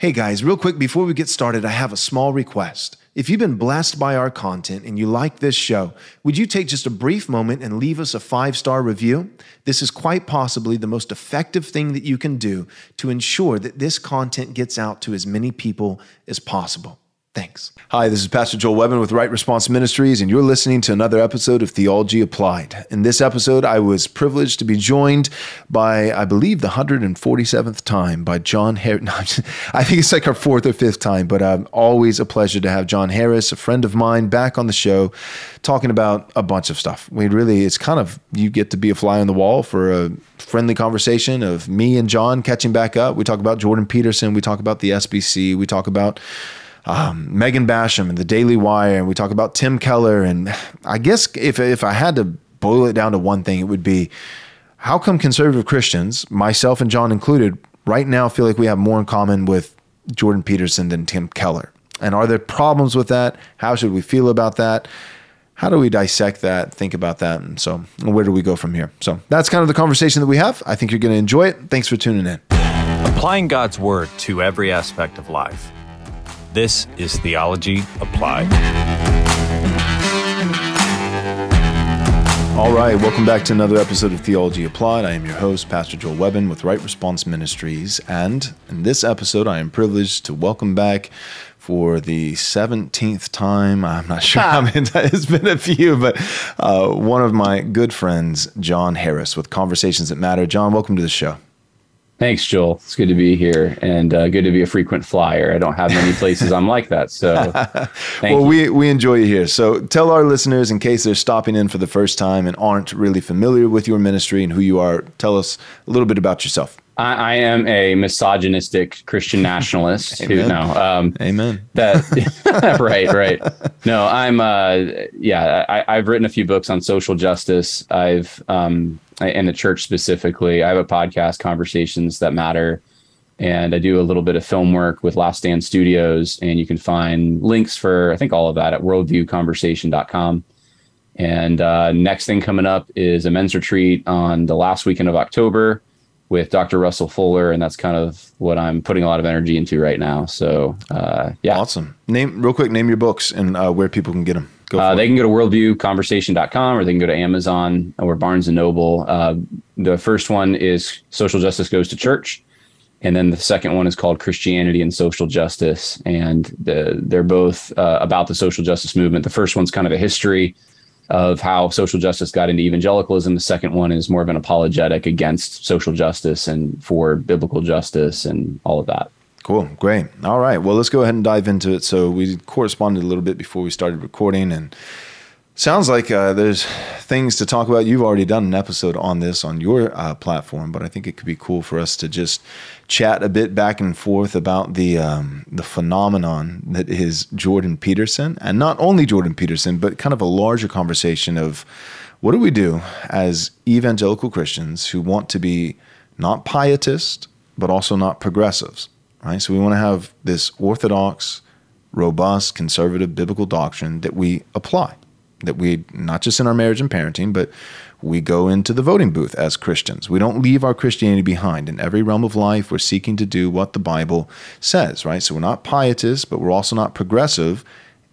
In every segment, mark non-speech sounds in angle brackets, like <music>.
Hey guys, real quick before we get started, I have a small request. If you've been blessed by our content and you like this show, would you take just a brief moment and leave us a five star review? This is quite possibly the most effective thing that you can do to ensure that this content gets out to as many people as possible. Thanks. Hi, this is Pastor Joel Webbon with Right Response Ministries, and you're listening to another episode of Theology Applied. In this episode, I was privileged to be joined by, I believe, the 147th time by Jon Harris. <laughs> I think it's like our fourth or fifth time, but um, always a pleasure to have Jon Harris, a friend of mine, back on the show talking about a bunch of stuff. We really, it's kind of, you get to be a fly on the wall for a friendly conversation of me and Jon catching back up. We talk about Jordan Peterson, we talk about the SBC, we talk about um, Megan Basham and the Daily Wire, and we talk about Tim Keller. And I guess if if I had to boil it down to one thing, it would be how come conservative Christians, myself and John included, right now feel like we have more in common with Jordan Peterson than Tim Keller? And are there problems with that? How should we feel about that? How do we dissect that, think about that? And so, where do we go from here? So, that's kind of the conversation that we have. I think you're going to enjoy it. Thanks for tuning in. Applying God's word to every aspect of life. This is Theology Applied. All right, welcome back to another episode of Theology Applied. I am your host, Pastor Joel Webbon with Right Response Ministries. And in this episode, I am privileged to welcome back for the 17th time. I'm not sure how many times, <laughs> it's been a few, but uh, one of my good friends, Jon Harris, with Conversations That Matter. Jon, welcome to the show. Thanks, Joel. It's good to be here and uh, good to be a frequent flyer. I don't have many places I'm like that. So, <laughs> well, you. we, we enjoy you here. So, tell our listeners, in case they're stopping in for the first time and aren't really familiar with your ministry and who you are, tell us a little bit about yourself. I, I am a misogynistic Christian <laughs> nationalist. who, no, um, Amen. That <laughs> <laughs> right, right. No, I'm. Uh, yeah, I, I've written a few books on social justice. I've um, in the church specifically. I have a podcast, Conversations That Matter, and I do a little bit of film work with Last Stand Studios. And you can find links for, I think, all of that at worldviewconversation.com. And uh, next thing coming up is a men's retreat on the last weekend of October with Dr. Russell Fuller, and that's kind of what I'm putting a lot of energy into right now. So, uh, yeah, awesome. Name real quick. Name your books and uh, where people can get them. Uh, they can go to worldviewconversation.com or they can go to Amazon or Barnes and Noble. Uh, the first one is Social Justice Goes to Church. And then the second one is called Christianity and Social Justice. And the, they're both uh, about the social justice movement. The first one's kind of a history of how social justice got into evangelicalism. The second one is more of an apologetic against social justice and for biblical justice and all of that. Cool. Great. All right. Well, let's go ahead and dive into it. So we corresponded a little bit before we started recording and sounds like uh, there's things to talk about. You've already done an episode on this on your uh, platform, but I think it could be cool for us to just chat a bit back and forth about the um, the phenomenon that is Jordan Peterson, and not only Jordan Peterson, but kind of a larger conversation of what do we do as evangelical Christians who want to be not pietist, but also not progressives right? So we want to have this orthodox, robust, conservative biblical doctrine that we apply, that we, not just in our marriage and parenting, but we go into the voting booth as Christians. We don't leave our Christianity behind. In every realm of life, we're seeking to do what the Bible says, right? So we're not pietists, but we're also not progressive.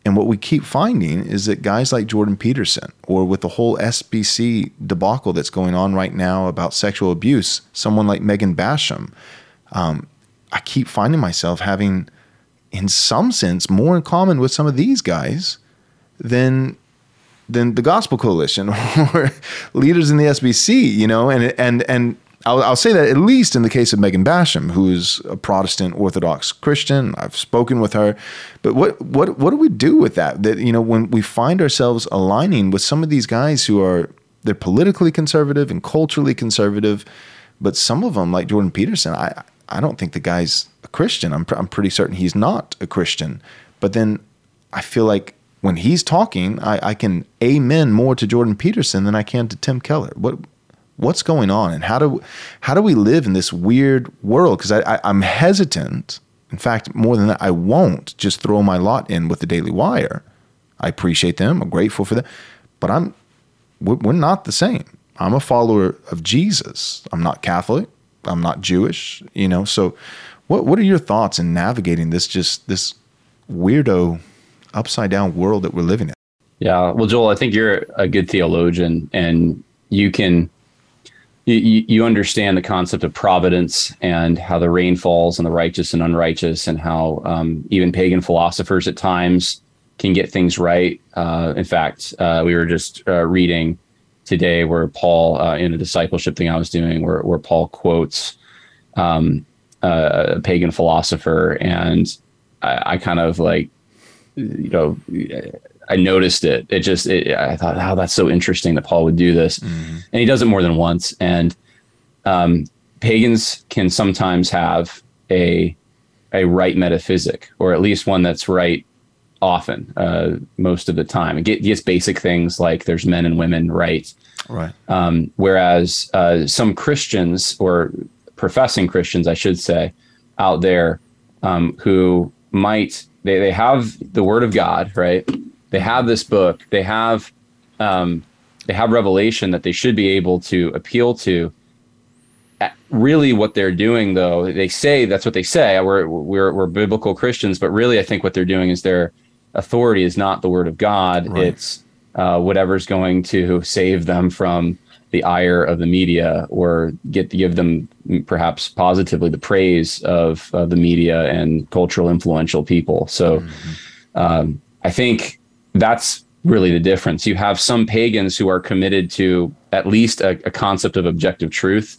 And what we keep finding is that guys like Jordan Peterson, or with the whole SBC debacle that's going on right now about sexual abuse, someone like Megan Basham, um, I keep finding myself having, in some sense, more in common with some of these guys than than the Gospel Coalition <laughs> or leaders in the SBC. You know, and and and I'll, I'll, say that at least in the case of Megan Basham, who is a Protestant Orthodox Christian. I've spoken with her, but what what what do we do with that? That you know, when we find ourselves aligning with some of these guys who are they're politically conservative and culturally conservative, but some of them, like Jordan Peterson, I I don't think the guy's a Christian. I'm, I'm pretty certain he's not a Christian. But then I feel like when he's talking, I, I can amen more to Jordan Peterson than I can to Tim Keller. What what's going on, and how do how do we live in this weird world? Because I, I, I'm hesitant. In fact, more than that, I won't just throw my lot in with the Daily Wire. I appreciate them. I'm grateful for them, but I'm we're, not the same. I'm a follower of Jesus. I'm not Catholic. I'm not Jewish, you know. So, What What are your thoughts in navigating this just this weirdo upside down world that we're living in? Yeah, well, Joel, I think you're a good theologian, and you can you, you understand the concept of providence and how the rain falls on the righteous and unrighteous, and how um, even pagan philosophers at times can get things right. Uh, in fact, uh, we were just uh, reading today where Paul, uh, in a discipleship thing I was doing, where, where Paul quotes um, a pagan philosopher, and I, I, kind of like, you know, I noticed it. It just, it, I thought, oh, that's so interesting that Paul would do this, mm-hmm. and he does it more than once. And um, pagans can sometimes have a a right metaphysic, or at least one that's right often, uh, most of the time. It gets basic things like there's men and women right. Right. Um, whereas uh, some Christians or professing Christians, I should say, out there um, who might they, they have the Word of God, right? They have this book. They have um, they have revelation that they should be able to appeal to. Really, what they're doing, though, they say that's what they say. We're we're we're biblical Christians, but really, I think what they're doing is they're authority is not the word of God. Right. It's uh, whatever's going to save them from the ire of the media or get give them perhaps positively the praise of, of the media and cultural influential people. So mm-hmm. um, I think that's really the difference. You have some pagans who are committed to at least a, a concept of objective truth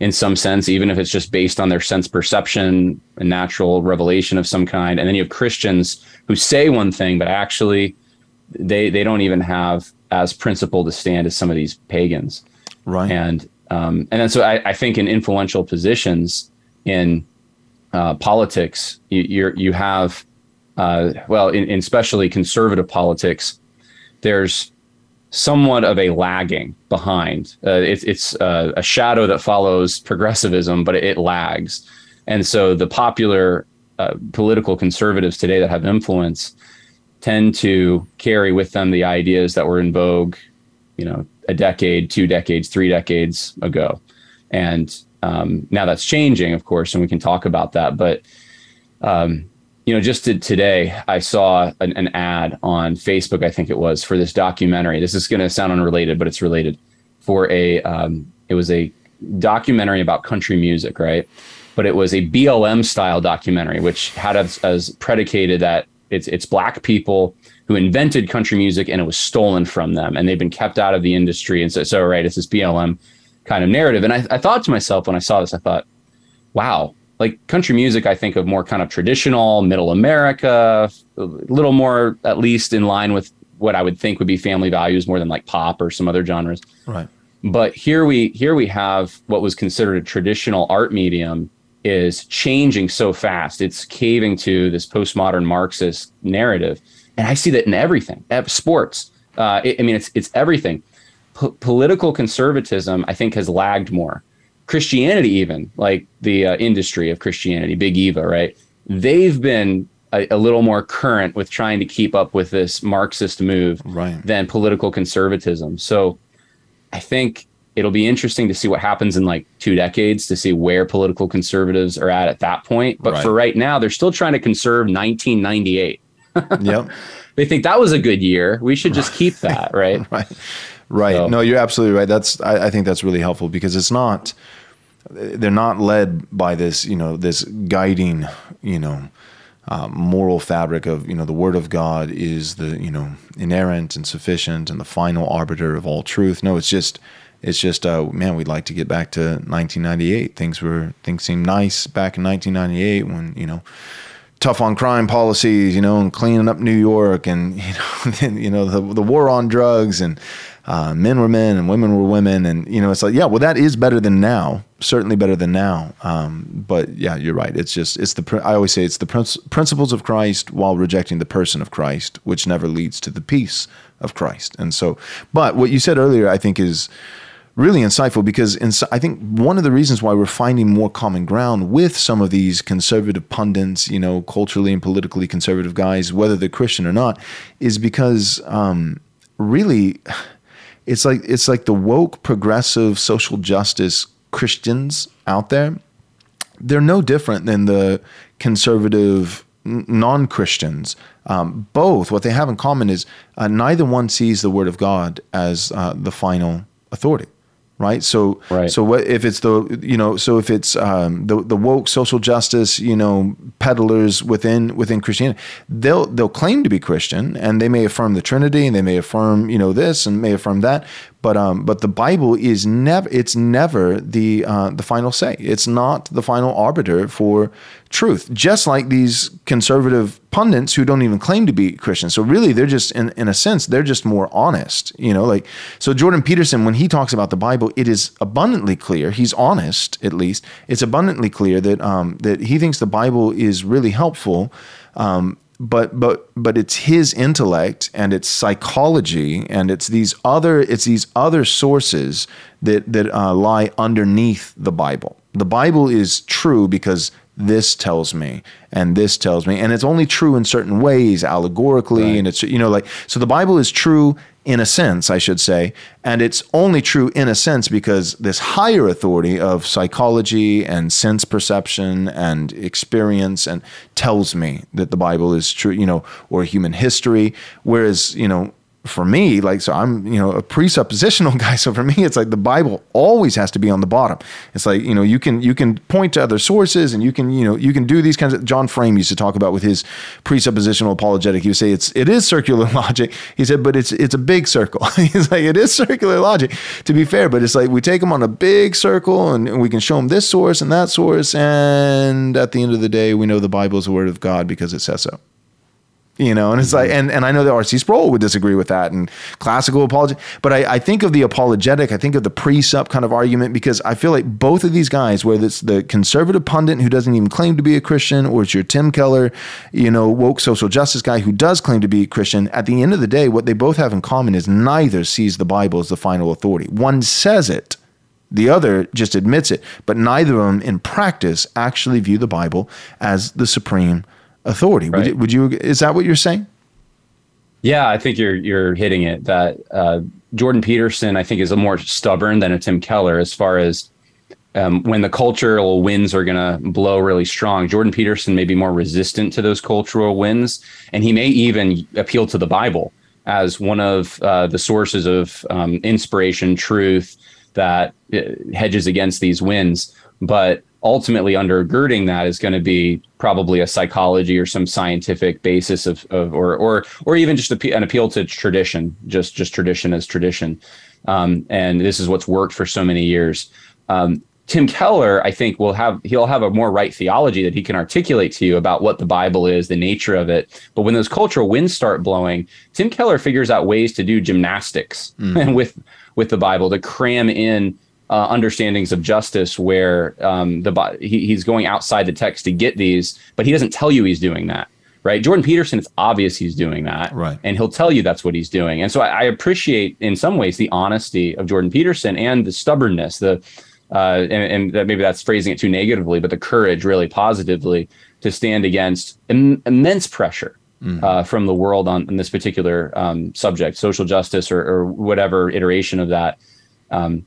in some sense, even if it's just based on their sense perception, a natural revelation of some kind. And then you have Christians who say one thing, but actually they they don't even have as principled to stand as some of these pagans. Right. And um, and then so I, I think in influential positions in uh, politics, you you you have uh, well, in, in especially conservative politics, there's somewhat of a lagging behind. Uh, it, it's uh, a shadow that follows progressivism, but it, it lags. And so the popular uh, political conservatives today that have influence tend to carry with them the ideas that were in vogue, you know, a decade, two decades, three decades ago. And um, now that's changing, of course, and we can talk about that. But um, you know, just today, I saw an, an, ad on Facebook, I think it was, for this documentary. This is going to sound unrelated, but it's related. For a, um, it was a documentary about country music, right? But it was a BLM style documentary, which had as, as predicated that it's it's black people who invented country music and it was stolen from them, and they've been kept out of the industry. And so, so right, it's this BLM kind of narrative. And I, I thought to myself when I saw this, I thought, wow, like country music, I think of more kind of traditional middle America, a little more at least in line with what I would think would be family values more than like pop or some other genres. Right. But here we here we have what was considered a traditional art medium is changing so fast. It's caving to this postmodern Marxist narrative, and I see that in everything. Sports. Uh, it, I mean, it's it's everything. P- political conservatism, I think, has lagged more. Christianity, even like the uh, industry of Christianity, Big Eva, right? They've been a, a, little more current with trying to keep up with this Marxist move right. than political conservatism. So I think it'll be interesting to see what happens in like two decades to see where political conservatives are at at that point. But right. for right now, they're still trying to conserve 1998. <laughs> yep. They think that was a good year. We should just keep that, right? <laughs> right. Right. So, no, you're absolutely right. That's I, I, think that's really helpful because it's not they're not led by this, you know, this guiding, you know, uh, moral fabric of, you know, the Word of God is the, you know, inerrant and sufficient and the final arbiter of all truth. No, it's just, it's just, uh, man, we'd like to get back to 1998. Things were, things seemed nice back in 1998 when, you know, tough on crime policies, you know, and cleaning up New York, and <laughs> you know, you know the the war on drugs, and uh, men were men and women were women, and you know, it's like, yeah, well, that is better than now, certainly better than now. Um, but yeah, you're right. It's just it's the I always say it's the principles of Christ while rejecting the person of Christ, which never leads to the peace of Christ. And so, but what you said earlier, I think is really insightful because I think one of the reasons why we're finding more common ground with some of these conservative pundits, you know, culturally and politically conservative guys, whether they're Christian or not, is because um, really <sighs> it's like it's like the woke progressive social justice Christians out there they're no different than the conservative non Christians. Um, both, what they have in common is uh, neither one sees the Word of God as uh, the final authority right? So, right. so what if it's the you know, so if it's um, the the woke social justice, you know, peddlers within within Christianity, they'll they'll claim to be Christian and they may affirm the Trinity and they may affirm you know this and may affirm that, but um, but the Bible is never it's never the uh, the final say. It's not the final arbiter for truth. Just like these conservative pundits who don't even claim to be Christians. So really, they're just in in a sense they're just more honest. You know, like so Jordan Peterson when he talks about the Bible, it is abundantly clear. He's honest, at least. It's abundantly clear that um, that he thinks the Bible is really helpful. Um, but but but it's his intellect and it's psychology and it's these other it's these other sources that that uh, lie underneath the Bible. The Bible is true because this tells me and this tells me and it's only true in certain ways allegorically right. and it's you know like so the bible is true in a sense i should say and it's only true in a sense because this higher authority of psychology and sense perception and experience and tells me that the bible is true you know or human history whereas you know for me, like, so I'm, you know, a presuppositional <laughs> guy. So for me, it's like the Bible always has to be on the bottom. It's like, you know, you can, you can point to other sources and you can, you know, you can do these kinds of, John Frame used to talk about with his presuppositional apologetic. He would say it's, it is circular <laughs> logic. He said, but it's, it's a big circle. <laughs> He's like, it is circular logic to be fair, but it's like, we take them on a big circle and we can show them this source and that source. And at the end of the day, we know the Bible is the word of God because it says so you know, and it's like, mm-hmm. and, and I know that R.C. Sproul would disagree with that and classical apology, but I, I think of the apologetic, I think of the precept kind of argument because I feel like both of these guys, whether it's the conservative pundit who doesn't even claim to be a Christian or it's your Tim Keller, you know, woke social justice guy who does claim to be a Christian, at the end of the day, what they both have in common is neither sees the Bible as the final authority. One says it, the other just admits it, but neither of them in practice actually view the Bible as the supreme authority. Right. Would, you, would you? Is that what you're saying? Yeah, I think you're you're hitting it. That uh, Jordan Peterson, I think, is a more stubborn than a Tim Keller as far as um, when the cultural winds are going to blow really strong. Jordan Peterson may be more resistant to those cultural winds, and he may even appeal to the Bible as one of uh, the sources of um, inspiration, truth that uh, hedges against these winds. But ultimately undergirding that is going to be probably a psychology or some scientific basis of, of or or or even just a, an appeal to tradition just just tradition as tradition um, and this is what's worked for so many years um, Tim Keller, I think, will have he'll have a more right theology that he can articulate to you about what the Bible is, the nature of it. But when those cultural winds start blowing, Tim Keller figures out ways to do gymnastics mm. <laughs> with with the Bible to cram in uh, understandings of justice where um, the he, he's going outside the text to get these, but he doesn't tell you he's doing that. Right, Jordan Peterson, it's obvious he's doing that, right, and he'll tell you that's what he's doing. And so I, I appreciate, in some ways, the honesty of Jordan Peterson and the stubbornness, the uh, and, and that maybe that's phrasing it too negatively, but the courage, really positively, to stand against Im- immense pressure mm-hmm. uh, from the world on, on this particular um, subject, social justice or, or, whatever iteration of that. Um,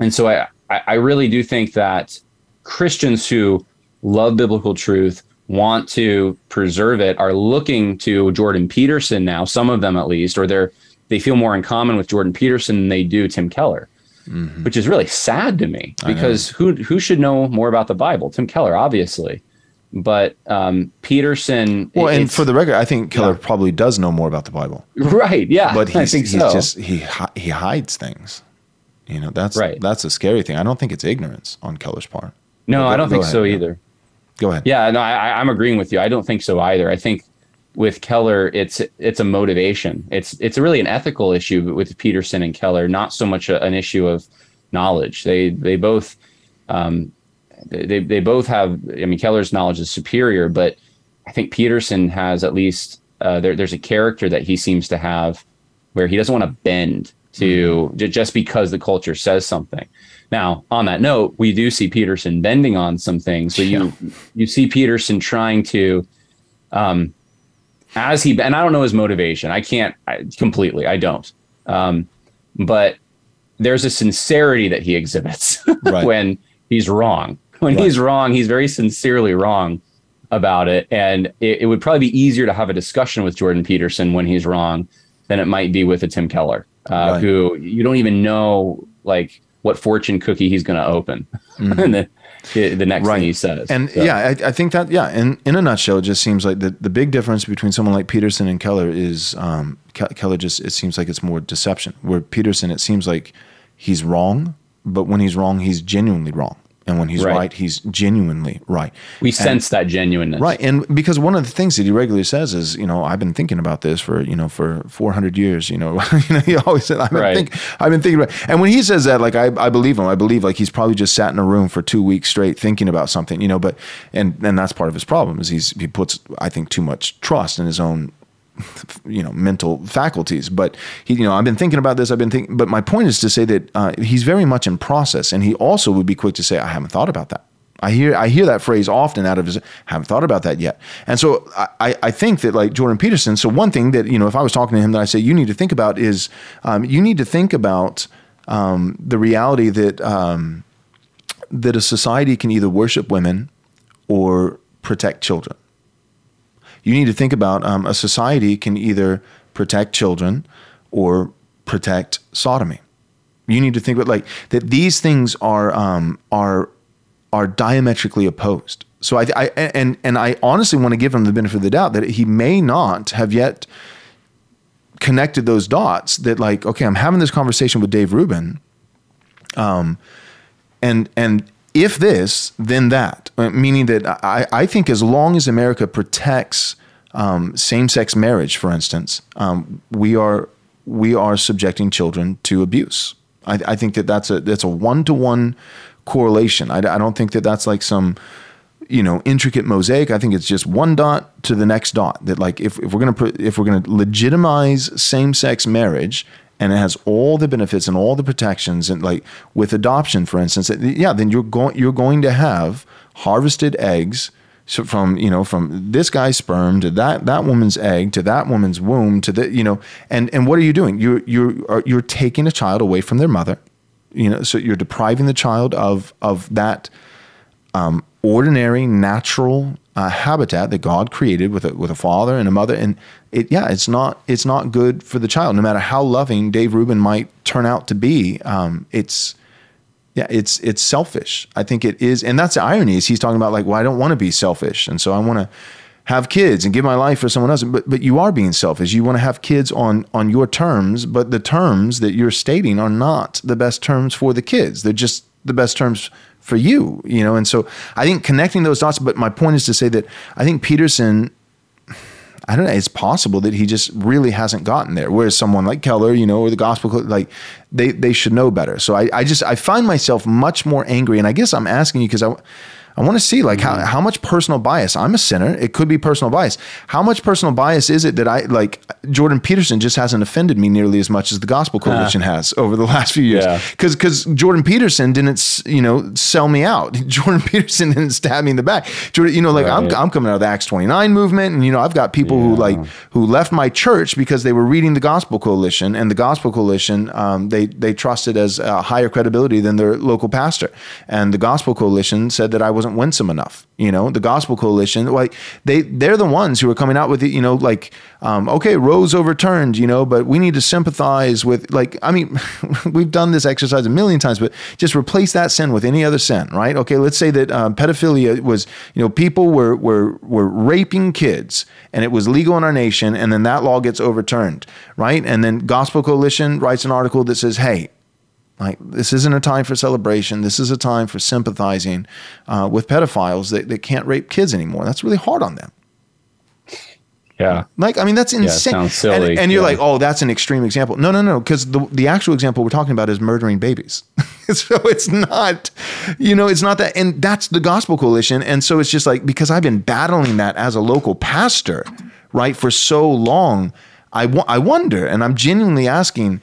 and so I, I really do think that Christians who love biblical truth, want to preserve it, are looking to Jordan Peterson now, some of them at least, or they're they feel more in common with Jordan Peterson than they do Tim Keller. Mm-hmm. Which is really sad to me because who who should know more about the Bible? Tim Keller, obviously but um, Peterson. Well, and for the record, I think Keller yeah. probably does know more about the Bible. <laughs> Right. Yeah. But he's, he's so. just he he hides things. You know, that's right. That's a scary thing. I don't think it's ignorance on Keller's part. No, go, I don't think ahead, so either. Go ahead. Yeah, no, I, I'm agreeing with you. I don't think so either. I think with Keller, it's it's a motivation. It's it's really an ethical issue with Peterson and Keller, not so much a, an issue of knowledge. They they both um, they they both have. I mean, Keller's knowledge is superior, but I think Peterson has at least uh, there, there's a character that he seems to have where he doesn't want to bend to just because the culture says something. Now, on that note, we do see Peterson bending on some things. So you you see Peterson trying to, um, as he and I don't know his motivation. I can't I, completely. I don't. Um, but there's a sincerity that he exhibits <laughs> right. when he's wrong. when Right. he's wrong, he's very sincerely wrong about it. And it, it would probably be easier to have a discussion with Jordan Peterson when he's wrong than it might be with a Tim Keller, uh, Right. who you don't even know like what fortune cookie he's going to open <laughs> and the, the next Mm-hmm. Right. thing he says. And So, yeah, I, I think that yeah, in in a nutshell, it just seems like the the big difference between someone like Peterson and Keller is um, Ke- Keller just it seems like it's more deception. Where Peterson, it seems like he's wrong, but when he's wrong, he's genuinely wrong, and when he's Right. right, he's genuinely right. we sense that genuineness. Right, and because one of the things that he regularly says is, you know, I've been thinking about this for, you know, for 400 years. You know, <laughs> you know, he always said, I've been, Right. think, I've been thinking about. And when he says that, like, I, I believe him. I believe like he's probably just sat in a room for two weeks straight thinking about something, you know. But and and that's part of his problem is he's he puts, I think, too much trust in his own <laughs> you know mental faculties. But he you know i've been thinking about this i've been thinking but my point is to say that uh, he's very much in process and he also would be quick to say i haven't thought about that. I hear I hear that phrase often out of his haven't thought about that yet. And so I, I think that like Jordan Peterson, so one thing that, you know, if I was talking to him that I say you need to think about is um, you need to think about um, the reality that um, that a society can either worship women or protect children you need to think about um, a society can either protect children or protect sodomy. You need to think about like that. These things are um, are are diametrically opposed. So I, I and and I honestly want to give him the benefit of the doubt that he may not have yet connected those dots. That like, okay, I'm having this conversation with Dave Rubin, um, and and if this, then that. Uh, Meaning that I, I think as long as America protects um, same-sex marriage, for instance, um, we are we are subjecting children to abuse. I, I think that that's a that's a one-to-one correlation. I, I don't think that that's like some you know intricate mosaic. I think it's just one dot to the next dot. That like if, if we're gonna put if we're gonna legitimize same-sex marriage and it has all the benefits and all the protections and like with adoption for instance yeah then you're going you're going to have harvested eggs so from you know from this guy's sperm to that that woman's egg to that woman's womb to the you know and and what are you doing? You're you're are- you're taking a child away from their mother you know so you're depriving the child of of that um, ordinary natural uh, habitat that God created with a with a father and a mother, and it yeah, it's not it's not good for the child. No matter how loving Dave Rubin might turn out to be, um, it's yeah, it's it's selfish. I think it is, and that's the irony. Is he's talking about like, well, I don't want to be selfish, and so I want to have kids and give my life for someone else. But but you are being selfish. You want to have kids on on your terms, but the terms that you're stating are not the best terms for the kids. They're just the best terms for you, you know. And so I think connecting those dots. But my point is to say that I think Peterson I don't know. It's possible that he just really hasn't gotten there. Whereas someone like Keller, you know, or the gospel, like they they should know better. So I, I just I find myself much more angry, and I guess I'm asking you because I. I want to see like how, how much personal bias. I'm a sinner. It could be personal bias. How much personal bias is it that I like Jordan Peterson just hasn't offended me nearly as much as the Gospel Coalition has over the last few years? Yeah. Because because Jordan Peterson didn't you know sell me out. <laughs> Jordan Peterson didn't stab me in the back. Jordan, you know, like I'm I'm coming out of the Acts 29 movement, and you know I've got people who like who left my church because they were reading the Gospel Coalition, and the Gospel Coalition um, they they trusted as uh, higher credibility than their local pastor, and the Gospel Coalition said that I wasn't winsome enough. You know, the Gospel Coalition, like they they're the ones who are coming out with it. You know, like um, okay, Roe's overturned. You know, but we need to sympathize with like I mean, <laughs> we've done this exercise a million times, but just replace that sin with any other sin, right? Okay, let's say that um, pedophilia was you know people were were were raping kids and it was legal in our nation, and then that law gets overturned, right? And then Gospel Coalition writes an article that says, hey. Like this isn't a time for celebration. This is a time for sympathizing uh, with pedophiles that, that can't rape kids anymore. That's really hard on them. Yeah. Like, I mean, that's insane. sounds silly. And, and you're Yeah. like, oh, that's an extreme example. No, no, no, because the the actual example we're talking about is murdering babies. <laughs> so it's not, you know, it's not that. And that's the Gospel Coalition. And so it's just like because I've been battling that as a local pastor, right, for so long. I I wonder, and I'm genuinely asking.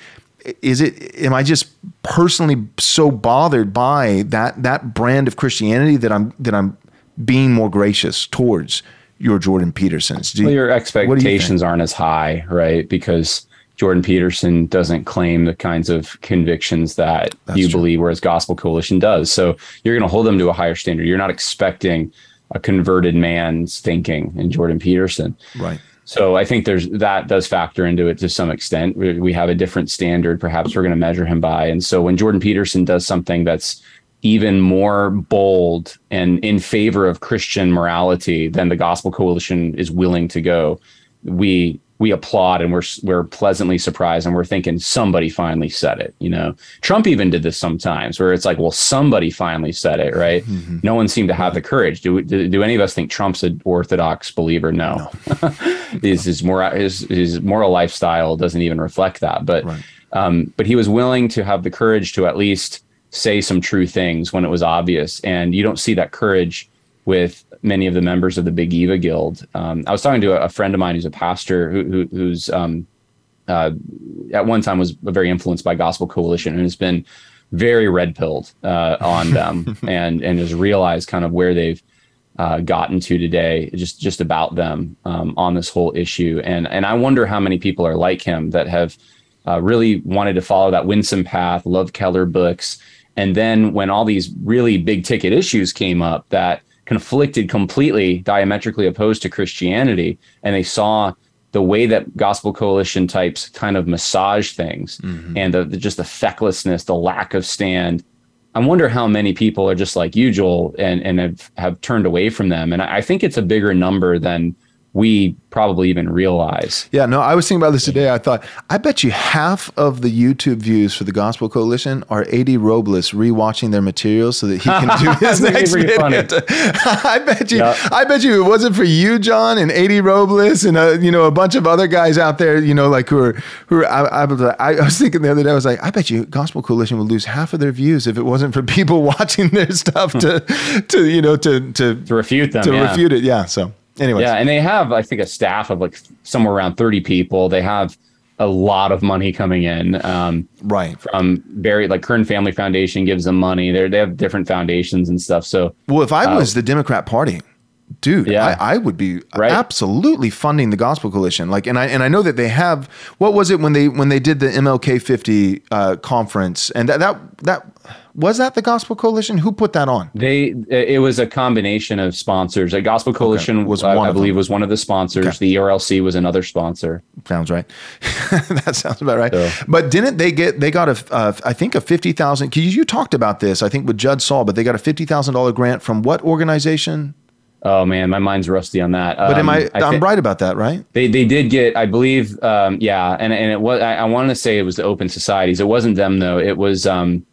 Is it? Am I just personally so bothered by that that brand of Christianity that I'm that I'm being more gracious towards your Jordan Petersons? Do Well, your do you expectations aren't as high, right? Because Jordan Peterson doesn't claim the kinds of convictions that That's you true. believe, whereas Gospel Coalition does. So you're going to hold them to a higher standard. You're not expecting a converted man's thinking in Jordan Peterson. Right. So I think there's that does factor into it to some extent. We, we have a different standard, perhaps we're going to measure him by. And so when Jordan Peterson does something that's even more bold and in favor of Christian morality than the Gospel Coalition is willing to go, we we applaud and we're we're pleasantly surprised and we're thinking somebody finally said it. You know, Trump even did this sometimes where it's like, well, somebody finally said it, right? No one seemed to have the courage. Do, do do any of us think Trump's an orthodox believer? No, <laughs> his his moral his his moral lifestyle doesn't even reflect that. But Right. um, but he was willing to have the courage to at least say some true things when it was obvious, and you don't see that courage with many of the members of the Big Eva Guild. Um, I was talking to a, friend of mine who's a pastor who, who, who's um, uh, at one time was very influenced by Gospel Coalition and has been very red pilled uh, on them <laughs> and and has realized kind of where they've uh, gotten to today, just just about them um, on this whole issue. And and I wonder how many people are like him that have uh, really wanted to follow that winsome path, love Keller books, and then when all these really big ticket issues came up that conflicted completely, diametrically opposed to Christianity, and they saw the way that gospel coalition types kind of massage things mm-hmm. and the, the- just the fecklessness, the lack of stand. I wonder how many people are just like you, Joel, and, and have, have turned away from them. And I I think it's a bigger number than we probably even realize. Yeah, no, I was thinking about this today. I thought, I bet you half of the YouTube views for the Gospel Coalition are AD Robles rewatching their materials so that he can do <laughs> his next video. funny. <laughs> I bet you, Yeah. I bet you it wasn't for you, Jon, and AD Robles and uh, you know a bunch of other guys out there, you know, like who are who are. I, I, was I was thinking the other day, I was like, I bet you Gospel Coalition would lose half of their views if it wasn't for people <laughs> watching their stuff to to you know to to To refute them. to yeah. refute it. Yeah. So, anyways, Yeah, and they have, I think, a staff of like somewhere around 30 people. They have a lot of money coming in um, right. from very like Kern Family Foundation gives them money. They they have different foundations and stuff. So Well, if I was the Democrat Party, dude, Yeah. I, I would be Right. absolutely funding the Gospel Coalition. Like, and I and I know that they have. What was it when they when they did the MLK 50 uh, conference? And that that that was that the Gospel Coalition. Who put that on? they it was a combination of sponsors. A Gospel Coalition was was I, one I believe them. was one of the sponsors. Okay. The ERLC was another sponsor. Sounds right. <laughs> that sounds about right. So- But didn't they get? They got a, uh, I think a fifty thousand. You you talked about this, I think, with Judd Saul, but they got a fifty thousand dollar grant from what organization? Oh man, my mind's rusty on that. But am Um, I? I'm thi- right about that, right? They they did get, I believe, um, yeah, and and it was. I, I want to say it was the Open Societies. It wasn't them though. It was um,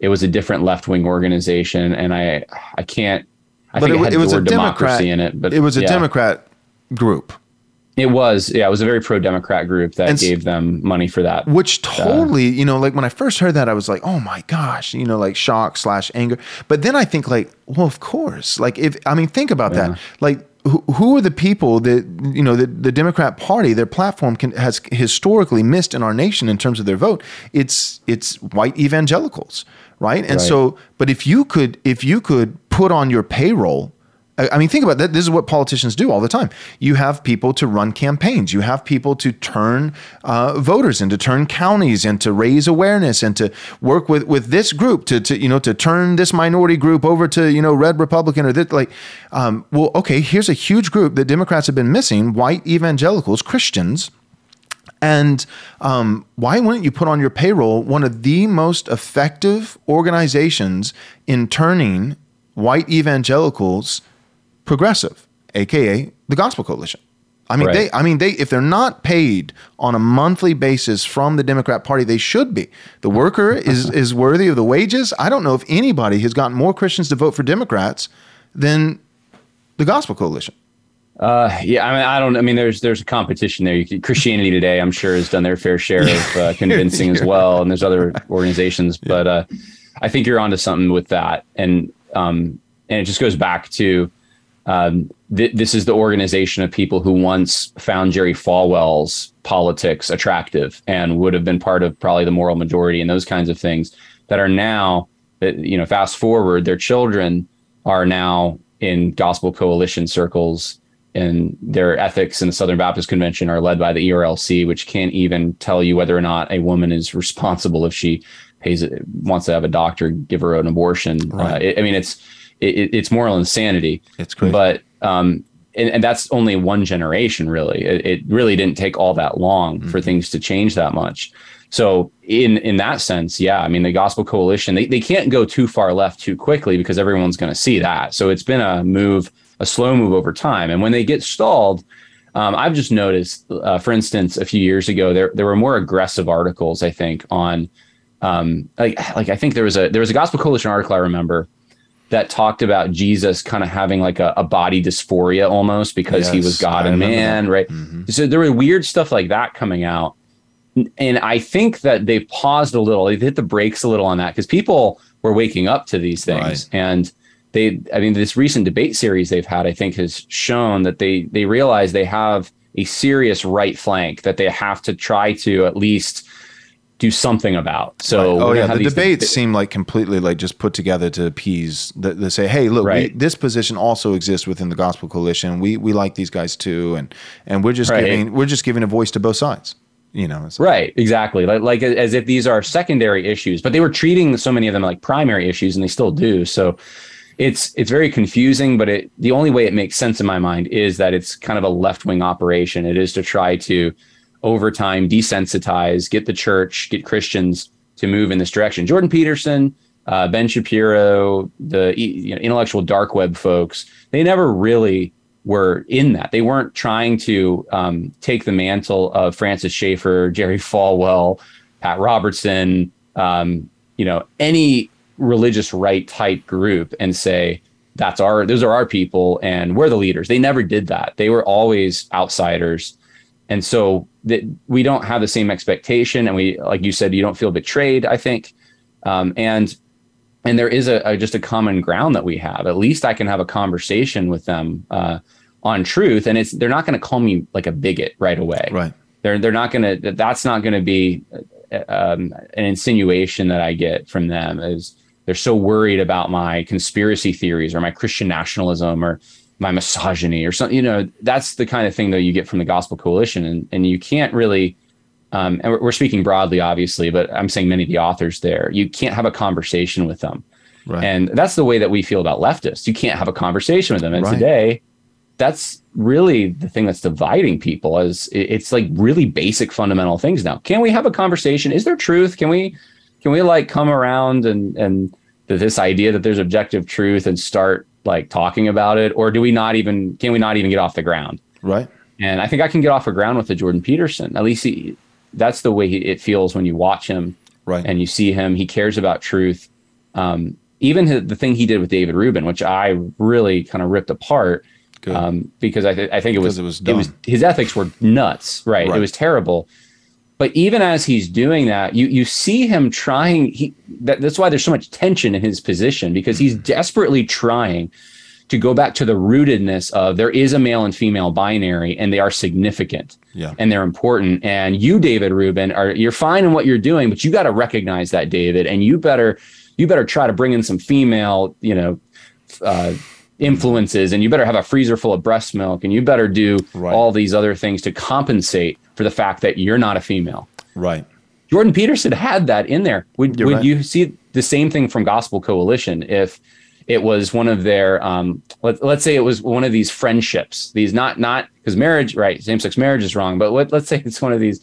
it was a different left wing organization, and I I can't. I think it, had the was a Democrat in it, but it was a yeah. Democrat group. It was yeah, it was a very pro Democrat group that And gave them money for that. which uh, totally you know like when i first heard that i was like oh my gosh you know like shock slash anger but then i think like well of course like if i mean think about Yeah. that like who, who are the people that you know the, the democrat party their platform can, has historically missed in our nation in terms of their vote it's it's white evangelicals right and Right. so but if you could if you could put on your payroll I I mean, think about that. This is what politicians do all the time. You have people to run campaigns. You have people to turn uh, voters and to turn counties and to raise awareness and to work with with this group to to you know to turn this minority group over to you know red Republican or this like. Um, well, okay, here's a huge group that Democrats have been missing: white evangelicals, Christians. And um, why wouldn't you put on your payroll one of the most effective organizations in turning white evangelicals progressive, aka the Gospel Coalition? I mean, Right. they. I mean, they. If they're not paid on a monthly basis from the Democrat Party, they should be. The worker is <laughs> is worthy of the wages. I don't know if anybody has gotten more Christians to vote for Democrats than the Gospel Coalition. Uh, yeah, I mean, I don't. I mean, there's there's a competition there. Could, Christianity Today, I'm sure, has done their fair share of uh, <laughs> convincing as well, and there's other organizations. But uh, I think you're onto something with that, and um, and it just goes back to um, th- this is the organization of people who once found Jerry Falwell's politics attractive and would have been part of probably the moral majority and those kinds of things that are now that you know fast forward their children are now in gospel coalition circles and their ethics in the Southern Baptist Convention are led by the ERLC, which can't even tell you whether or not a woman is <laughs> responsible if she pays wants to have a doctor give her an abortion. Right. Uh, it, I mean, it's it, it's moral insanity. It's great, but um, and, and, that's only one generation. Really, it, it really didn't take all that long mm-hmm. for things to change that much. So in in that sense, yeah, I mean the Gospel Coalition they, they can't go too far left too quickly because everyone's going to see that. So it's been a move, a slow move over time. And when they get stalled, um, I've just noticed, uh, for instance, a few years ago there there were more aggressive articles I think on, um, like like I think there was a there was a Gospel Coalition article I remember that talked about Jesus kind of having like a, a body dysphoria almost because yes, he was God and man, that. right? Mm-hmm. So there were weird stuff like that coming out and I think that they've paused a little. They've hit the brakes a little on that because people were waking up to these things, right. and they. I mean, this recent debate series they've had, I think, has shown that they they realize they have a serious right flank that they have to try to at least do something about. So, right. oh yeah, the debates th- seem like completely like just put together to appease. They say, hey, look, right. we, this position also exists within the Gospel Coalition. We we like these guys too, and and we're just right. giving we're just giving a voice to both sides you know right exactly like like as if these are secondary issues but they were treating so many of them like primary issues and they still do so it's it's very confusing but it the only way it makes sense in my mind is that it's kind of a left-wing operation it is to try to over time desensitize get the church get christians to move in this direction jordan peterson uh, ben shapiro the you know, intellectual dark web folks they never really were in that. They weren't trying to um, take the mantle of Francis Schaeffer, Jerry Falwell, Pat Robertson, um, you know, any religious right type group and say, that's our, those are our people and we're the leaders. They never did that. They were always outsiders. And so that we don't have the same expectation. And we, like you said, you don't feel betrayed, I think. Um, and and there is a, a, just a common ground that we have. At least I can have a conversation with them uh, on truth, and it's they're not going to call me like a bigot right away. Right. They're they're not going to. That's not going to be um, an insinuation that I get from them. Is they're so worried about my conspiracy theories or my Christian nationalism or my misogyny or something. You know, that's the kind of thing that you get from the Gospel Coalition, and and you can't really um, and we're speaking broadly, obviously, but I'm saying many of the authors there, you can't have a conversation with them. Right. And that's the way that we feel about leftists. You can't have a conversation with them. And right. today, that's really the thing that's dividing people is it's like really basic fundamental things now. Can we have a conversation? Is there truth? Can we can we like come around and and this idea that there's objective truth and start like talking about it? Or do we not even can we not even get off the ground? Right. And I think I can get off the ground with the Jordan Peterson. At least he, that's the way he, it feels when you watch him right. and you see him. He cares about truth. Um, even his, the thing he did with David Rubin, which I really kind of ripped apart um, because I, th- I think it was, it was, it was his ethics were nuts. Right? right. It was terrible. But even as he's doing that, you you see him trying. He that, that's why there's so much tension in his position because he's mm-hmm. desperately trying to go back to the rootedness of there is a male and female binary and they are significant yeah. and they're important. And you, David Rubin, are you're fine in what you're doing, but you got to recognize that, David, and you better you better try to bring in some female, you know, uh, influences, and you better have a freezer full of breast milk, and you better do right. all these other things to compensate for the fact that you're not a female. Right. Jordan Peterson had that in there. Would would right. you see the same thing from Gospel Coalition if it was one of their um, let, let's say it was one of these friendships these not not because marriage right same-sex marriage is wrong but let, let's say it's one of these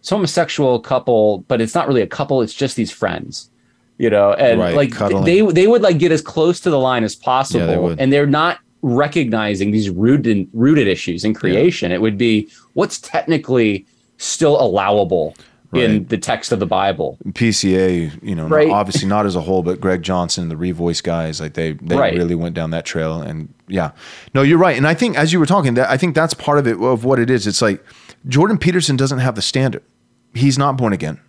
it's homosexual couple but it's not really a couple it's just these friends you know and right, like cuddling. they they would like get as close to the line as possible yeah, they and they're not recognizing these rooted rooted issues in creation yeah. it would be what's technically still allowable right. in the text of the Bible. PCA, you know, right. obviously not as a whole, but Greg Johnson, the Revoice guys, like they they really went down that trail. And yeah, no, you're right. And I think as you were talking, that I think that's part of it of what it is. It's like Jordan Peterson doesn't have the standard. He's not born again.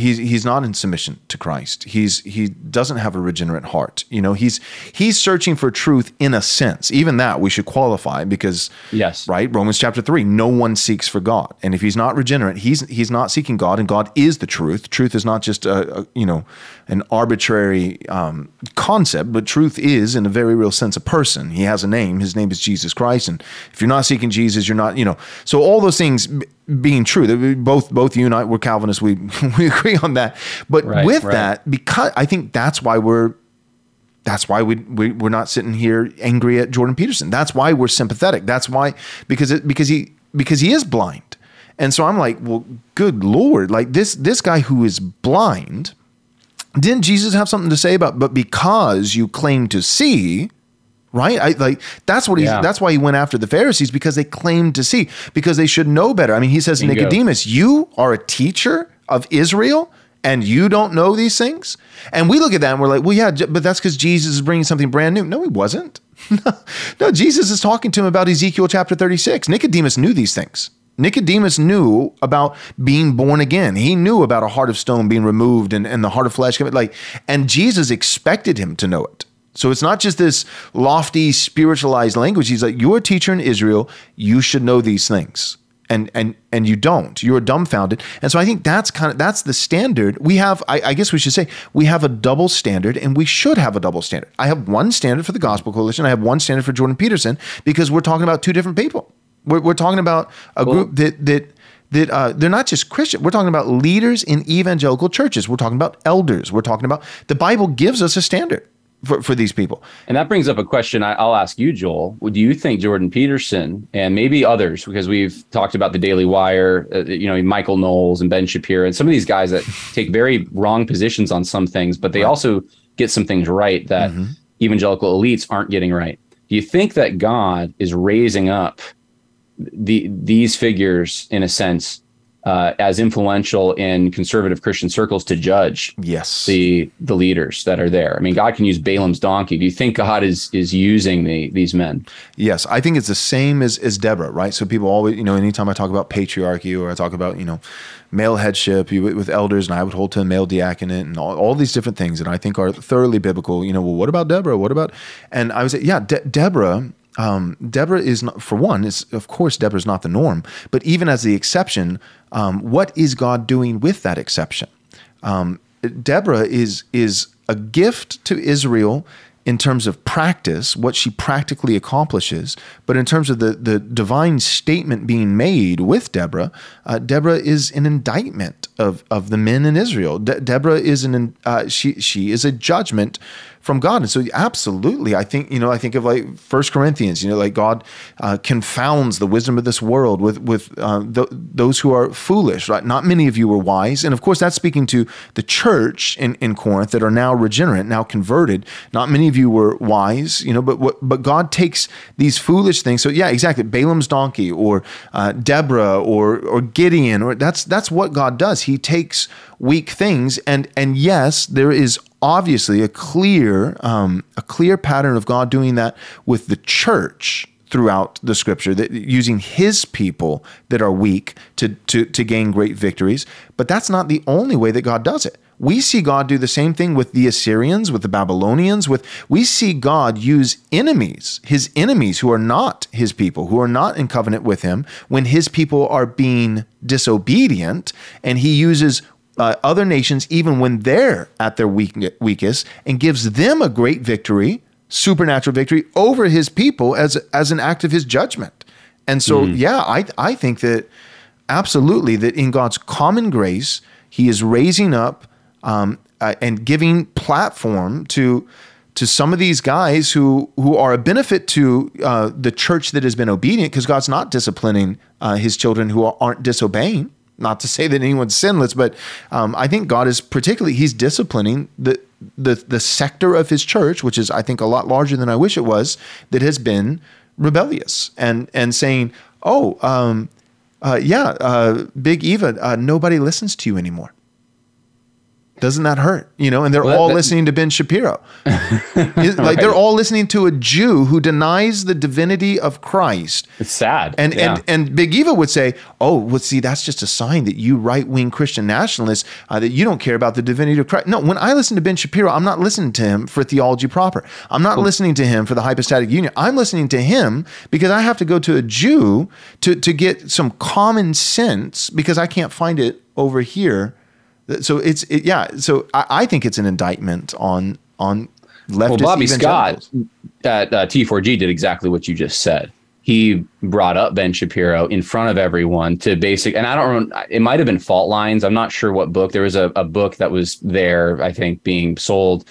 He's he's not in submission to Christ. He's he doesn't have a regenerate heart. You know, he's he's searching for truth in a sense. Even that we should qualify because yes, right. Romans chapter three. No one seeks for God, and if he's not regenerate, he's he's not seeking God, and God is the truth. Truth is not just a, a you know an arbitrary um, concept, but truth is in a very real sense a person. He has a name. His name is Jesus Christ, and if you're not seeking Jesus, you're not you know. So all those things being true. that Both both you and I, we're Calvinists. We <laughs> we agree on that. But right, with right. that, because I think that's why we're that's why we, we we're not sitting here angry at Jordan Peterson. That's why we're sympathetic. That's why because it because he because he is blind. And so I'm like, well, good lord, like this this guy who is blind, didn't Jesus have something to say about? But because you claim to see, right? I like that's what he yeah. that's why he went after the Pharisees because they claimed to see because they should know better. I mean, he says Bingo. Nicodemus, you are a teacher of Israel and you don't know these things? And we look at that and we're like, well, yeah, but that's because Jesus is bringing something brand new. No, he wasn't. <laughs> no, Jesus is talking to him about Ezekiel chapter 36. Nicodemus knew these things. Nicodemus knew about being born again. He knew about a heart of stone being removed and, and the heart of flesh. Coming. Like, and Jesus expected him to know it. So it's not just this lofty spiritualized language. He's like, You're a teacher in Israel. You should know these things. And and and you don't. You're dumbfounded. And so I think that's kind of that's the standard. We have, I, I guess we should say, we have a double standard, and we should have a double standard. I have one standard for the Gospel Coalition. I have one standard for Jordan Peterson because we're talking about two different people. We're, we're talking about a group that that that uh, they're not just Christian. We're talking about leaders in evangelical churches. We're talking about elders. We're talking about the Bible gives us a standard for, for these people. And that brings up a question I, will ask you, Joel. Do you think Jordan Peterson and maybe others, because we've talked about the Daily Wire, uh, you know, Michael Knowles and Ben Shapiro, and some of these guys that <laughs> take very wrong positions on some things, but they right. also get some things right that mm-hmm. evangelical elites aren't getting right. Do you think that God is raising up the these figures in a sense uh, as influential in conservative Christian circles to judge yes the the leaders that are there. I mean, God can use Balaam's donkey. Do you think God is is using the these men? Yes, I think it's the same as as Deborah, right? So people always, you know, anytime I talk about patriarchy or I talk about you know male headship with elders, and I would hold to a male diaconate and all, all these different things that I think are thoroughly biblical. You know, well, what about Deborah? What about? And I would say, yeah, De- Deborah um, Deborah is not, for one, is of course Deborah is not the norm, but even as the exception, um, what is God doing with that exception? Um, Deborah is is a gift to Israel in terms of practice, what she practically accomplishes, but in terms of the, the divine statement being made with Deborah, uh, Deborah is an indictment of, of the men in Israel. De- Deborah is an uh, she she is a judgment from God. And so, absolutely, I think you know, I think of like First Corinthians. You know, like God uh, confounds the wisdom of this world with with uh, th- those who are foolish. Right? Not many of you were wise, and of course, that's speaking to the church in, in Corinth that are now regenerate, now converted. Not many of you were wise. You know, but what, but God takes these foolish things. So yeah, exactly. Balaam's donkey, or uh, Deborah, or or Gideon, or that's that's what God does. He takes weak things, and and yes, there is obviously a clear um, a clear pattern of God doing that with the church throughout the scripture that using his people that are weak to, to to gain great victories. But that's not the only way that God does it. We see God do the same thing with the Assyrians with the Babylonians with we see God use enemies his enemies who are not his people who are not in covenant with him when his people are being disobedient and he uses uh, other nations even when they're at their weak, weakest and gives them a great victory, supernatural victory over his people as as an act of his judgment. And so, mm. yeah, I I think that absolutely that in God's common grace, He is raising up um, uh, and giving platform to to some of these guys who who are a benefit to uh, the church that has been obedient because God's not disciplining uh, His children who aren't disobeying not to say that anyone's sinless, but um, I think God is particularly He's disciplining the the the sector of His church, which is I think a lot larger than I wish it was, that has been rebellious and and saying, oh, um, uh, yeah, uh, Big Eva, uh, nobody listens to you anymore. Doesn't that hurt? You know, and they're Well, all that- listening to Ben Shapiro. <laughs> Like they're all listening to a Jew who denies the divinity of Christ. It's sad. And Yeah. and and Big Eva would say, "Oh, well, see, that's just a sign that you right wing Christian nationalists uh, that you don't care about the divinity of Christ." No, when I listen to Ben Shapiro, I'm not listening to him for theology proper. I'm not listening to him for the hypostatic union. I'm listening to him because I have to go to a Jew to to get some common sense because I can't find it over here. So it's it, yeah. So I, I think it's an indictment on on leftist well, Bobby Scott at uh, T4G did exactly what you just said. He brought up Ben Shapiro in front of everyone to basic, and I don't remember, it might have been Fault Lines. I'm not sure what book. There was a, a book that was there, I think, being sold,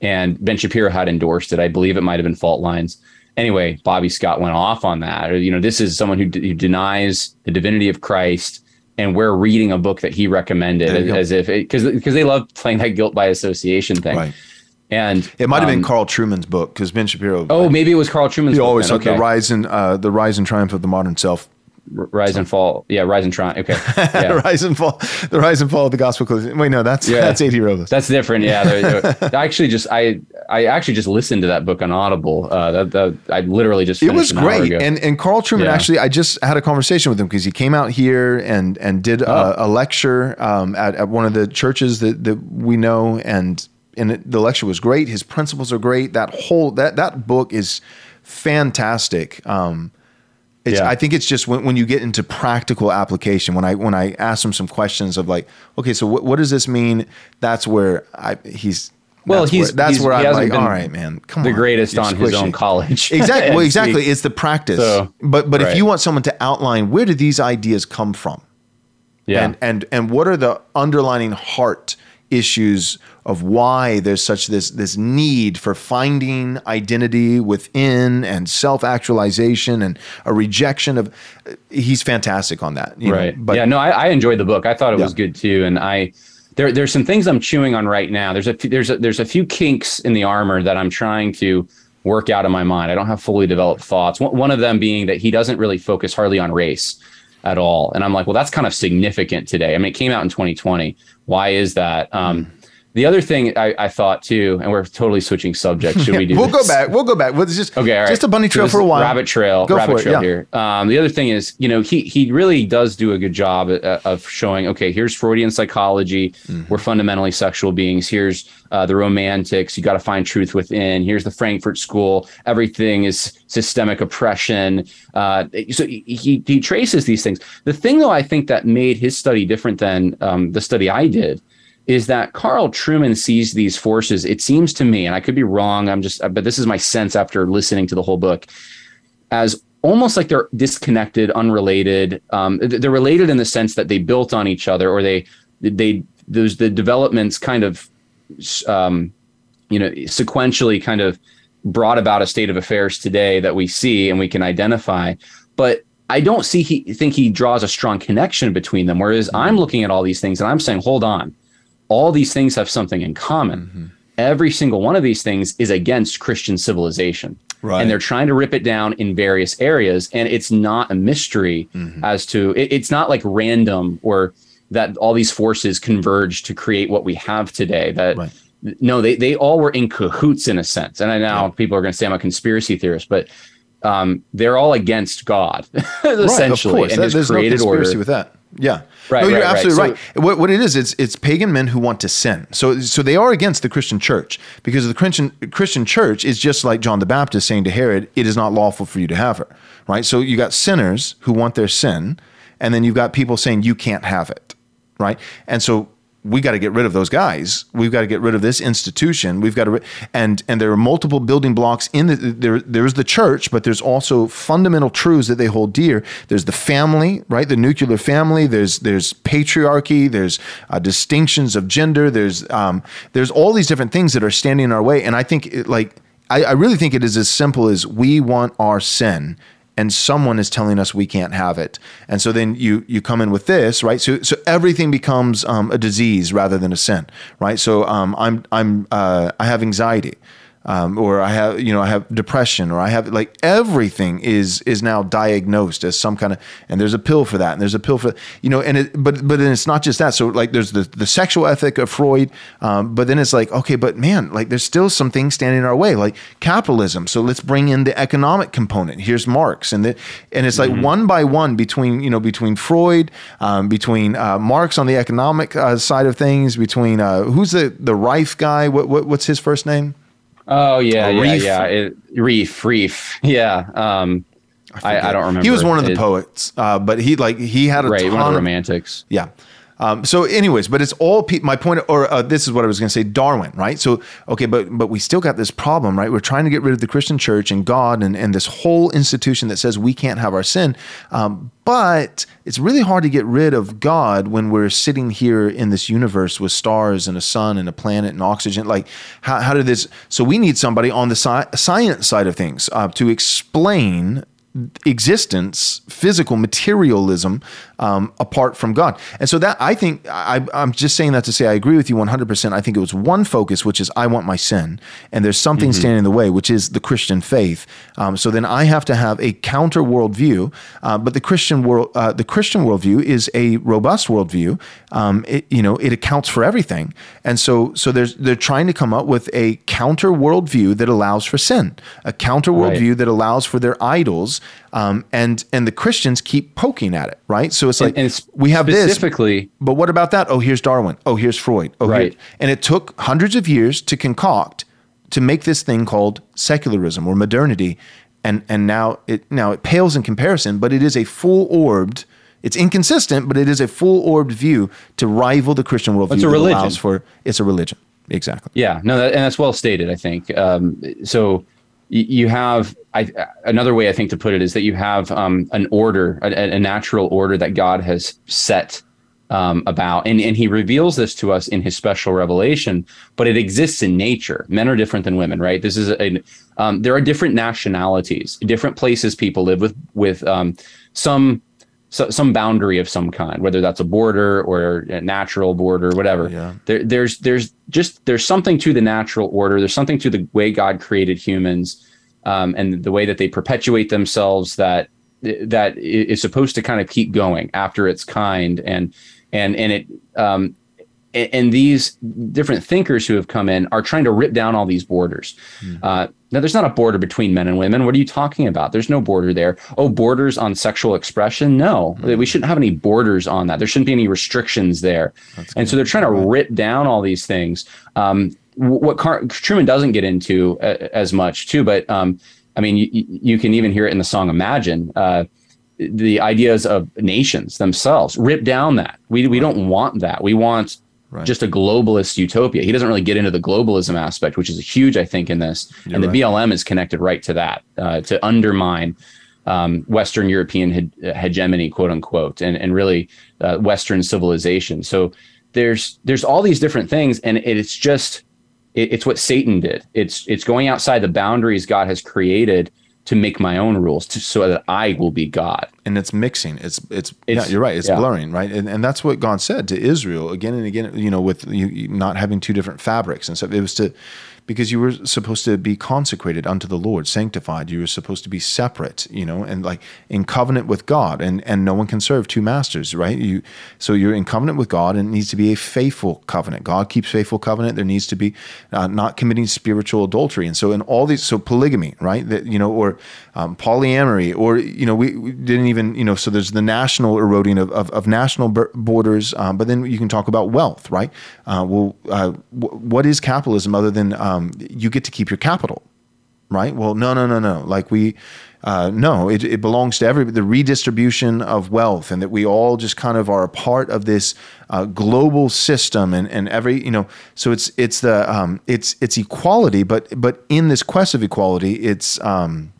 and Ben Shapiro had endorsed it. I believe it might have been Fault Lines. Anyway, Bobby Scott went off on that. You know, this is someone who, d- who denies the divinity of Christ, and we're reading a book that he recommended There you go. as, as if because because they love playing that guilt by association thing. Right. And It might have been um, Carl Trueman's book because Ben Shapiro. Oh, maybe it was Carl Trueman's. He book always then. said the rise and uh, the rise and triumph of the modern self. Rise and fall. Yeah, rise and triumph. Okay, <laughs> yeah. rise and fall. The rise and fall of the gospel. Wait, no, that's Yeah. that's eighty Rovas. That's different. Yeah, they're- they're- <laughs> I actually just I I actually just listened to that book on Audible. Uh, that, that I literally just it was great, and and Carl Trueman Yeah. actually. I just had a conversation with him because he came out here and and did Oh. a, a lecture um, at at one of the churches that that we know, and and it, the lecture was great. His principles are great. That whole that that book is fantastic. Um, it's, Yeah. I think it's just when, when you get into practical application. When I when I ask him some questions of like, okay, so what, what does this mean? That's where I he's Well, that's he's- where, that's he's- where he I'm like, all right, man, come the on, the greatest on his own college. <laughs> Exactly. Well, exactly. speak. It's the practice. So, but but if you want someone to outline where do these ideas come from, Yeah. and and and what are the underlining heart issues of why there's such this this need for finding identity within and self actualization and a rejection of. He's fantastic on that. you know, right. But yeah, no, I, I enjoyed the book. I thought it was good too, and I there there's some things I'm chewing on right now. There's a few, there's a, there's a few kinks in the armor that I'm trying to work out in my mind. I don't have fully developed thoughts. One, one of them being that he doesn't really focus hardly on race at all, and I'm like, well, that's kind of significant today. I mean, it came out in 2020. Why is that? Um, the other thing I, I thought too, and we're totally switching subjects. Should <laughs> we do? we'll go back. We'll go back. We'll just Okay, right. just a bunny trail this for a while. Rabbit trail. Go rabbit for it, trail yeah. here. Um, the other thing is, you know, he he really does do a good job uh, of showing. Okay, here's Freudian psychology. Mm-hmm. We're fundamentally sexual beings. Here's uh, the romantics. You got to find truth within. Here's the Frankfurt School. Everything is systemic oppression. Uh, so he, he he traces these things. The thing, though, I think that made his study different than um, the study I did is that Carl Trueman sees these forces. It seems to me, and I could be wrong. I'm just, but this is my sense after listening to the whole book, as almost like they're disconnected, unrelated. Um, they're related in the sense that they built on each other, or they, they, those the developments kind of, um, you know, sequentially kind of brought about a state of affairs today that we see and we can identify. But I don't see he think he draws a strong connection between them. Whereas I'm looking at all these things and I'm saying, hold on, all these things have something in common. Every single one of these things is against Christian civilization. Right. And they're trying to rip it down in various areas. And it's not a mystery Mm-hmm. as to, it- it's not like random or that all these forces converge to create what we have today. That Right. no, they, they all were in cahoots in a sense. And I know people are going to say I'm a conspiracy theorist, but um, they're all against God, <laughs> essentially, Right, and There- his There's no created conspiracy order. with that. Yeah. Right, No, you're right, right. absolutely So- right. What, what it is, it's it's pagan men who want to sin. So so they are against the Christian church because the Christian Christian church is just like John the Baptist saying to Herod, "It is not lawful for you to have her." Right. So you got sinners who want their sin, and then you've got people saying you can't have it. Right. And so we got to get rid of those guys. We've got to get rid of this institution. We've got to, and and there are multiple building blocks in the there. There's the church, but there's also fundamental truths that they hold dear. There's the family, right? The nuclear family. There's there's patriarchy. There's uh, distinctions of gender. There's um, there's all these different things that are standing in our way. And I think it, like I, I really think it is as simple as we want our sin and someone is telling us we can't have it. And so then you you come in with this, right? So so everything becomes um, a disease rather than a sin, right? So um, I'm I'm uh, I have anxiety. Um, or I have you know I have depression, or I have like everything is is now diagnosed as some kind of and there's a pill for that, and there's a pill for you know, and it but but then it's not just that. So like there's the the sexual ethic of Freud, um, but then it's like okay, but man, like there's still some things standing in our way, like capitalism. So let's bring in the economic component. Here's Marx, and the and it's like mm-hmm. one by one between you know between Freud, um, between uh, Marx on the economic uh, side of things, between uh, who's the the Rieff guy? What, what what's his first name? Oh yeah, yeah, Rieff. yeah. It, Rieff, Rieff. <laughs> Yeah. Um, I, I, I, don't remember. He was one of the it, poets, uh, but he like he had a right, ton one of the romantics. Yeah. Um, so, anyways, but it's all pe- my point, or uh, this is what I was going to say, Darwin, right? So, okay, but but we still got this problem, right? We're trying to get rid of the Christian church and God and, and this whole institution that says we can't have our sin. Um, but it's really hard to get rid of God when we're sitting here in this universe with stars and a sun and a planet and oxygen. Like, how, how did this? So, we need somebody on the sci- science side of things uh, to explain existence, physical materialism, um, apart from God. And so that I think I, am just saying that to say I agree with you 100%. I think it was one focus, which is I want my sin, and there's something mm-hmm. standing in the way, which is the Christian faith. Um, so then I have to have a counter worldview, uh, but the Christian world, uh, the Christian worldview is a robust worldview. Um, it, you know, it accounts for everything, and so so there's they're trying to come up with a counter worldview that allows for sin, a counter worldview right. that allows for their idols um, and and the Christians keep poking at it, right? So it's like and, and we have this specifically, this, but what about that? Oh, here's Darwin. Oh, here's Freud. Oh, right. Here. And it took hundreds of years to concoct to make this thing called secularism or modernity, and and now it now it pales in comparison, but it is a full orbed. It's inconsistent, but it is a full orbed view to rival the Christian worldview. It's a religion. For it's a religion. Exactly. Yeah. No, that, and that's well stated. I think. Um, so you have I, another way I think to put it is that you have um, an order, a, a, natural order that God has set um, about, and and He reveals this to us in His special revelation. But it exists in nature. Men are different than women, right? This is a um, there are different nationalities, different places people live with with um, some so, some boundary of some kind, whether that's a border or a natural border, whatever. Yeah. There, there's there's just there's something to the natural order. There's something to the way God created humans, um, and the way that they perpetuate themselves that that is supposed to kind of keep going after its kind, and and and it um, and these different thinkers who have come in are trying to rip down all these borders. Mm. Uh, now, there's not a border between men and women. What are you talking about? There's no border there. Oh, borders on sexual expression? No, mm. we shouldn't have any borders on that. There shouldn't be any restrictions there. That's and good. so they're trying to rip down all these things. Um, what Car- Trueman doesn't get into uh, as much, too, but um, I mean, you, you, can even hear it in the song Imagine. Uh, the ideas of nations themselves rip down that we, we don't want that we want right. just a globalist utopia. He doesn't really get into the globalism aspect, which is huge, I think, in this. You're and the BLM is connected right to that uh, to undermine um, Western European he- hegemony, quote unquote, and and really uh, Western civilization. So there's there's all these different things, and it's just it, it's what Satan did. It's it's going outside the boundaries God has created to make my own rules to, so that I will be God. And it's mixing. It's it's, it's yeah, you're right. It's yeah. blurring, right? And and that's what God said to Israel again and again. You know, with you not having two different fabrics and stuff. It was to because you were supposed to be consecrated unto the Lord, sanctified. You were supposed to be separate, you know, and like in covenant with God, and and no one can serve two masters, right? You so you're in covenant with God, and it needs to be a faithful covenant. God keeps faithful covenant. There needs to be uh, not committing spiritual adultery, and so in all these, so polygamy, right? That you know, or um, polyamory, or you know, we, we, didn't even you know, so there's the national eroding of of, of national borders, um, but then you can talk about wealth, right? Uh, well, uh, what is capitalism other than um, you get to keep your capital, right? Well, no, no, no, no. Like we, uh, no, it, it belongs to every the redistribution of wealth, and that we all just kind of are a part of this uh, global system, and, and every you know. So it's it's the um, it's it's equality, but but in this quest of equality, it's um,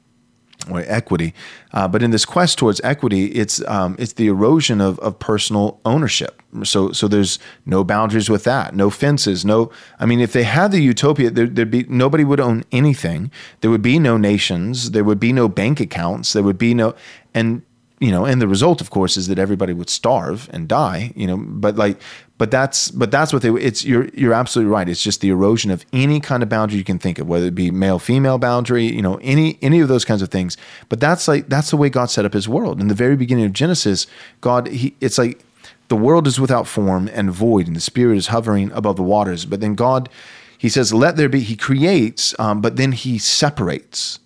or equity. Uh, but in this quest towards equity, it's um, it's the erosion of, of personal ownership. So so there's no boundaries with that, no fences, no. I mean, if they had the utopia, there, would be nobody would own anything. There would be no nations. There would be no bank accounts. There would be no and you know, and the result, of course, is that everybody would starve and die, you know. But like, but that's but that's what they. It's you're you're absolutely right. It's just the erosion of any kind of boundary you can think of, whether it be male female boundary, you know, any any of those kinds of things. But that's like that's the way God set up His world. In the very beginning of Genesis, God, he it's like the world is without form and void, and the Spirit is hovering above the waters. But then God, He says, "Let there be." He creates, um, but then He separates.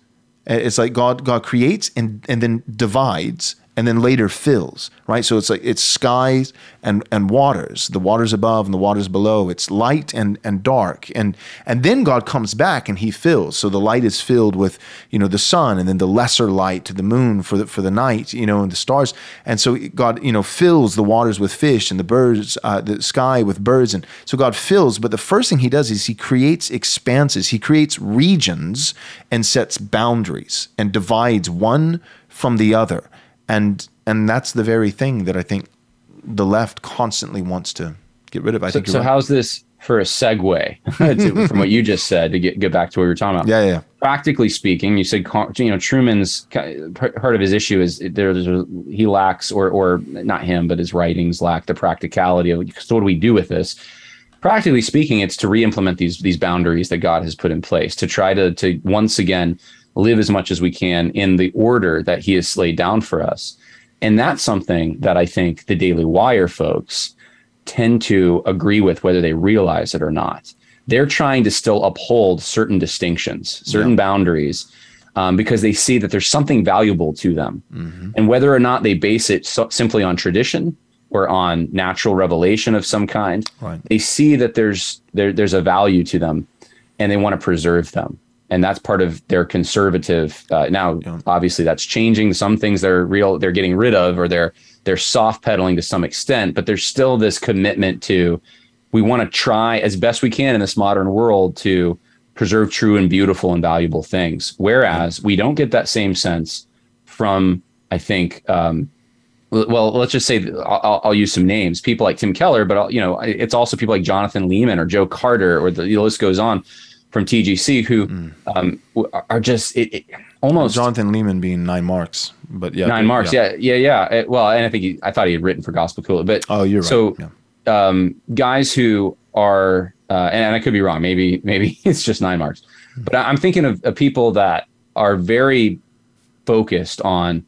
It's like God God creates and and then divides and then later fills, right? So it's like it's skies and and waters, the waters above and the waters below. It's light and and dark, and and then God comes back and He fills. So the light is filled with you know the sun, and then the lesser light to the moon for the for the night, you know, and the stars. And so God you know fills the waters with fish and the birds, uh, the sky with birds, and so God fills. But the first thing He does is He creates expanses. He creates regions and sets boundaries and divides one from the other and and that's the very thing that I think the left constantly wants to get rid of. I so, think. So right. how's this for a segue <laughs> from what you just said to get get back to what you were talking about? Yeah, yeah. Practically speaking, you said you know Trueman's part of his issue is there's a, he lacks or or not him but his writings lack the practicality of so what do we do with this? Practically speaking, it's to re-implement these these boundaries that God has put in place to try to to once again live as much as we can in the order that he has laid down for us. And that's something that I think the Daily Wire folks tend to agree with, whether they realize it or not. They're trying to still uphold certain distinctions, certain yeah. boundaries, um, because they see that there's something valuable to them. Mm-hmm. And whether or not they base it so- simply on tradition or on natural revelation of some kind, right. they see that there's there, there's a value to them and they want to preserve them and that's part of their conservative. Uh, now, yeah. obviously, that's changing. Some things they're real, they're getting rid of, or they're they're soft pedaling to some extent. But there's still this commitment to we want to try as best we can in this modern world to preserve true and beautiful and valuable things. Whereas we don't get that same sense from, I think. Um, well, let's just say I'll, I'll, use some names. People like Tim Keller, but I'll, you know, it's also people like Jonathan Leeman or Joe Carter, or the, the list goes on from TGC who mm. um, are just it, it, almost Jonathan Leeman being nine marks, but yeah, nine marks, yeah, yeah, yeah. yeah. Well, and I think he, I thought he had written for Gospel Cool, but oh, you're so, right. Yeah. Um, guys who are, uh, and, and, I could be wrong. Maybe maybe <laughs> it's just nine marks, mm. but I'm thinking of, of people that are very focused on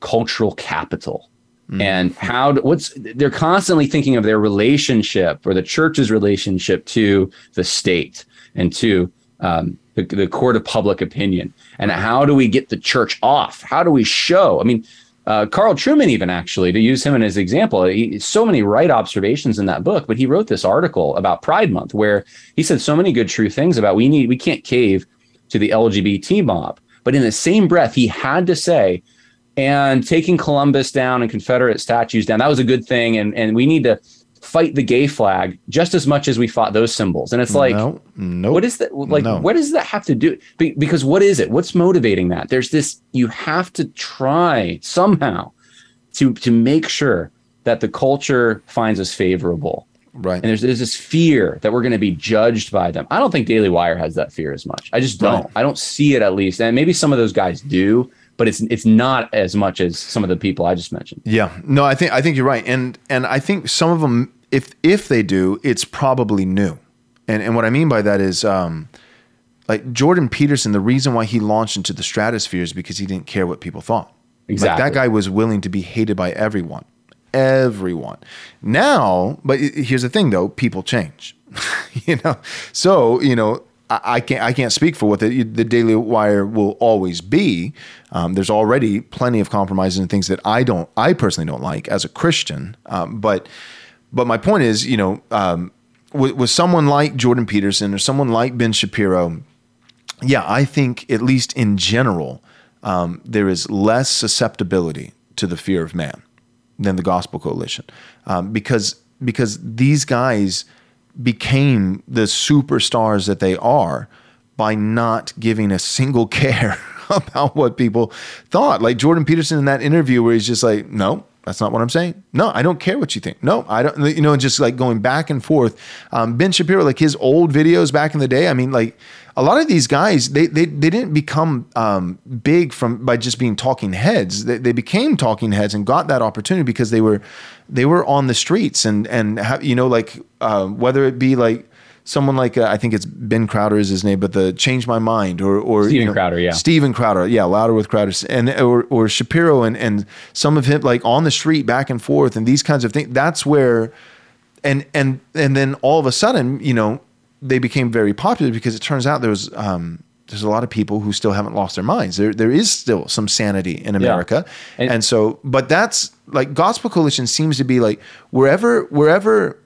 cultural capital. Mm. And how what's they're constantly thinking of their relationship or the church's relationship to the state and two, um, the, the court of public opinion. And how do we get the church off? How do we show? I mean, uh, Carl Trueman, even actually, to use him as an example, he, so many right observations in that book. But he wrote this article about Pride Month where he said so many good, true things about we need we can't cave to the LGBT mob. But in the same breath, he had to say, and taking Columbus down and Confederate statues down, that was a good thing, and and we need to fight the gay flag just as much as we fought those symbols. And it's like, no, no, what is that? Like, no. what does that have to do? Be, because what is it? What's motivating that? There's this. You have to try somehow to to make sure that the culture finds us favorable. Right. And there's there's this fear that we're going to be judged by them. I don't think Daily Wire has that fear as much. I just don't. Right. I don't see it at least. And maybe some of those guys do but it's it's not as much as some of the people I just mentioned. Yeah, no, I think I think you're right, and and I think some of them, if if they do, it's probably new, and and what I mean by that is, um, like Jordan Peterson, the reason why he launched into the stratosphere is because he didn't care what people thought. Exactly, like that guy was willing to be hated by everyone, everyone. Now, but here's the thing, though, people change, <laughs> you know. So you know, I can't I can't speak for what the, the Daily Wire will always be. Um, there's already plenty of compromises and things that I don't I personally don't like as a Christian. Um, but but my point is, you know, um, with, with someone like Jordan Peterson or someone like Ben Shapiro, yeah, I think at least in general um, there is less susceptibility to the fear of man than the Gospel Coalition um, because because these guys became the superstars that they are by not giving a single <laughs> care about what people thought. Like Jordan Peterson in that interview where he's just like, no, That's not what I'm saying. No, I don't care what you think. No, I don't. You know, just like going back and forth. Um, ben Shapiro, like his old videos back in the day. I mean, like a lot of these guys, they they, they didn't become um, big from by just being talking heads. They, they became talking heads and got that opportunity because they were they were on the streets and and have, you know like uh, whether it be like someone like uh, I think it's Ben Crowder is his name, but the Change My Mind or or Steven you know, Crowder, yeah. Steven Crowder, yeah, louder with Crowder, and or or Shapiro and and some of him like on the street back and forth and these kinds of things. That's where, and and and then all of a sudden, you know, they became very popular because it turns out there was. Um, there's a lot of people who still haven't lost their minds. There, there is still some sanity in America, And- and so, but that's like Gospel Coalition seems to be like wherever, wherever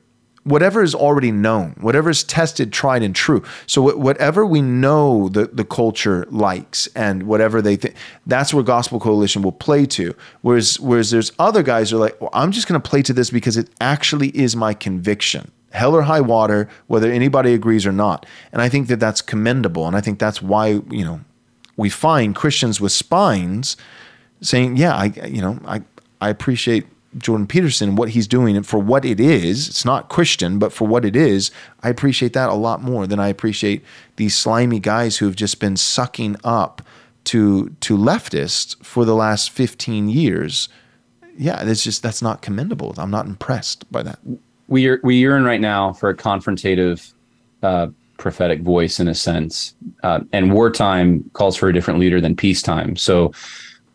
whatever is already known, whatever is tested, tried, and true. So wh- whatever we know the, the culture likes and whatever they think, that's where Gospel Coalition will play to. Whereas whereas there's other guys who are like, well, I'm just going to play to this because it actually is my conviction. Hell or high water, whether anybody agrees or not. And I think that that's commendable. And I think that's why, you know, we find Christians with spines saying, yeah, I, you know, I, I appreciate Jordan Peterson what he's doing and for what it is. It's not Christian, but for what it is, I appreciate that a lot more than I appreciate these slimy guys who have just been sucking up to to leftists for the last 15 years. Yeah, it's just that's not commendable. I'm not impressed by that. we are, we yearn right now for a confrontative uh, prophetic voice in a sense uh, and wartime calls for a different leader than peacetime so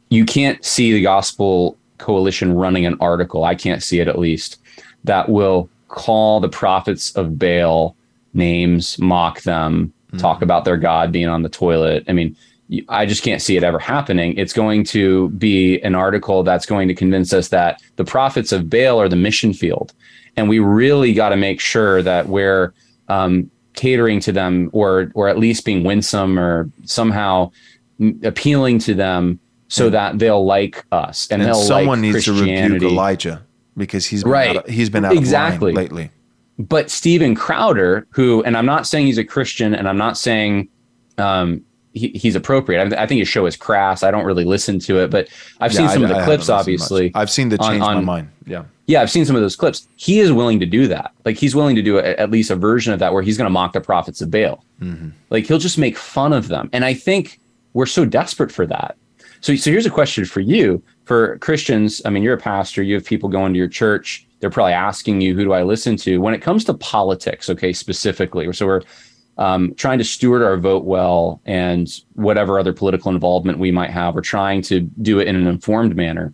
you can't see the gospel coalition running an article i can't see it at least that will call the prophets of baal names mock them talk about their god being on the toilet i mean I just can't see it ever happening. It's going to be an article that's going to convince us that the prophets of Baal are the mission field. And we really got to make sure that we're um, catering to them or, or at least being winsome or somehow appealing to them so that they'll like us and, And they'll someone like needs to rebuke Elijah because he's been Right. out of, he's been out Exactly. lately. but Steven Crowder, who, and I'm not saying he's a Christian, and I'm not saying um, he, he's appropriate. I, I think his show is crass. I don't really listen to it, but I've seen some I- of the I clips. Obviously, I've seen the on- change my mind. Yeah. yeah, I've seen some of those clips. He is willing to do that. Like he's willing to do a, at least a version of that where he's going to mock the prophets of Baal. Like he'll just make fun of them, and I think we're so desperate for that. So, so here's a question for you, for Christians. I mean, you're a pastor. You have people going to your church. They're probably asking you, "Who do I listen to?" When it comes to politics, okay, specifically, so we're um, trying to steward our vote well, and whatever other political involvement we might have, we're trying to do it in an informed manner.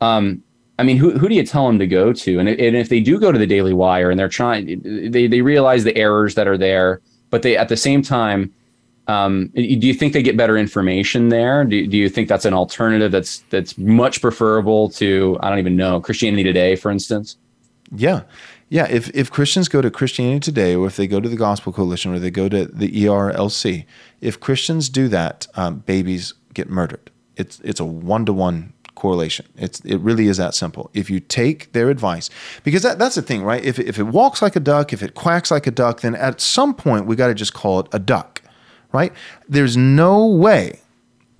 Um, I mean, who, who do you tell them to go to? And, and if they do go to the Daily Wire and they're trying, they, they realize the errors that are there, but they at the same time, um, do you think they get better information there? Do, do you think that's an alternative that's that's much preferable to I don't even know Christianity Today, for instance? Yeah. Yeah. If, if Christians go to Christianity Today or if they go to the Gospel Coalition or they go to the ERLC, if Christians do that, um, babies get murdered. It's, it's a one to one correlation. It's, it really is that simple. If you take their advice, because that, that's the thing, right? If, if it walks like a duck, if it quacks like a duck, then at some point we got to just call it a duck, right? There's no way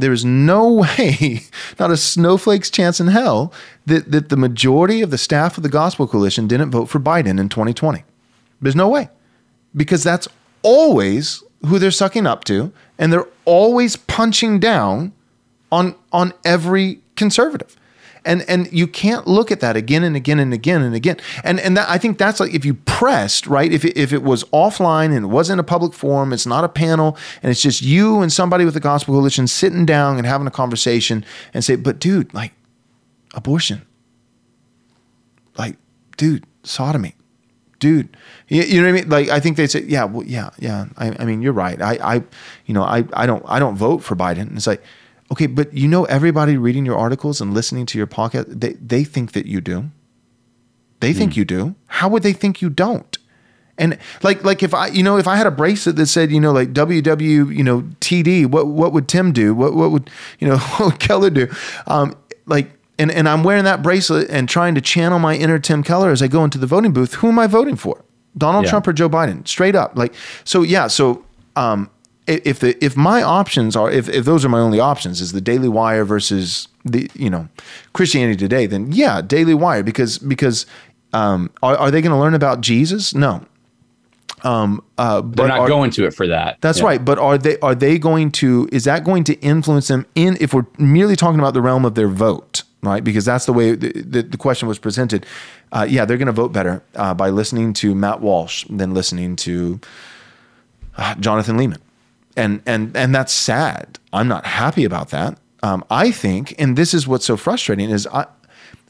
there is no <laughs> way, not a snowflake's chance in hell, that, that the majority of the staff of the Gospel Coalition didn't vote for Biden in 2020. There's no way. Because that's always who they're sucking up to, and they're always punching down on on every conservative. And and you can't look at that again and again and again and again. And and that, I think that's like if you pressed, right? If it, if it was offline and it wasn't a public forum, it's not a panel, and it's just you and somebody with the Gospel Coalition sitting down and having a conversation and say, "But dude, like abortion. Like, dude, sodomy. Dude, you, you know what I mean? Like, I think they say, yeah, well, yeah, yeah. I, I mean, you're right. I, I, you know, I, I don't, I don't vote for Biden. It's like, okay, but you know, everybody reading your articles and listening to your podcast, they, they think that you do. They think you do. How would they think you don't? And like, like if I, you know, if I had a bracelet that said, you know, like WW, you know, TD, what, what would Tim do? What, what would, you know, <laughs> what would Keller do? Um, like, and, and I'm wearing that bracelet and trying to channel my inner Tim Keller as I go into the voting booth. Who am I voting for? Donald Yeah. Trump or Joe Biden? Straight up. Like, so yeah. So, um, if the if my options are if, if those are my only options is the Daily Wire versus the you know Christianity Today, then yeah, Daily Wire because because um, are, are they going to learn about Jesus? No. Um, uh, They're not are, going to it for that. That's yeah. right. But are they are they going to? Is that going to influence them in? If we're merely talking about the realm of their vote, right? Because that's the way the, the, the question was presented. Uh, yeah, they're going to vote better uh, by listening to Matt Walsh than listening to uh, Jonathan Leeman, and and and that's sad. I'm not happy about that. Um, I think, and this is what's so frustrating is I,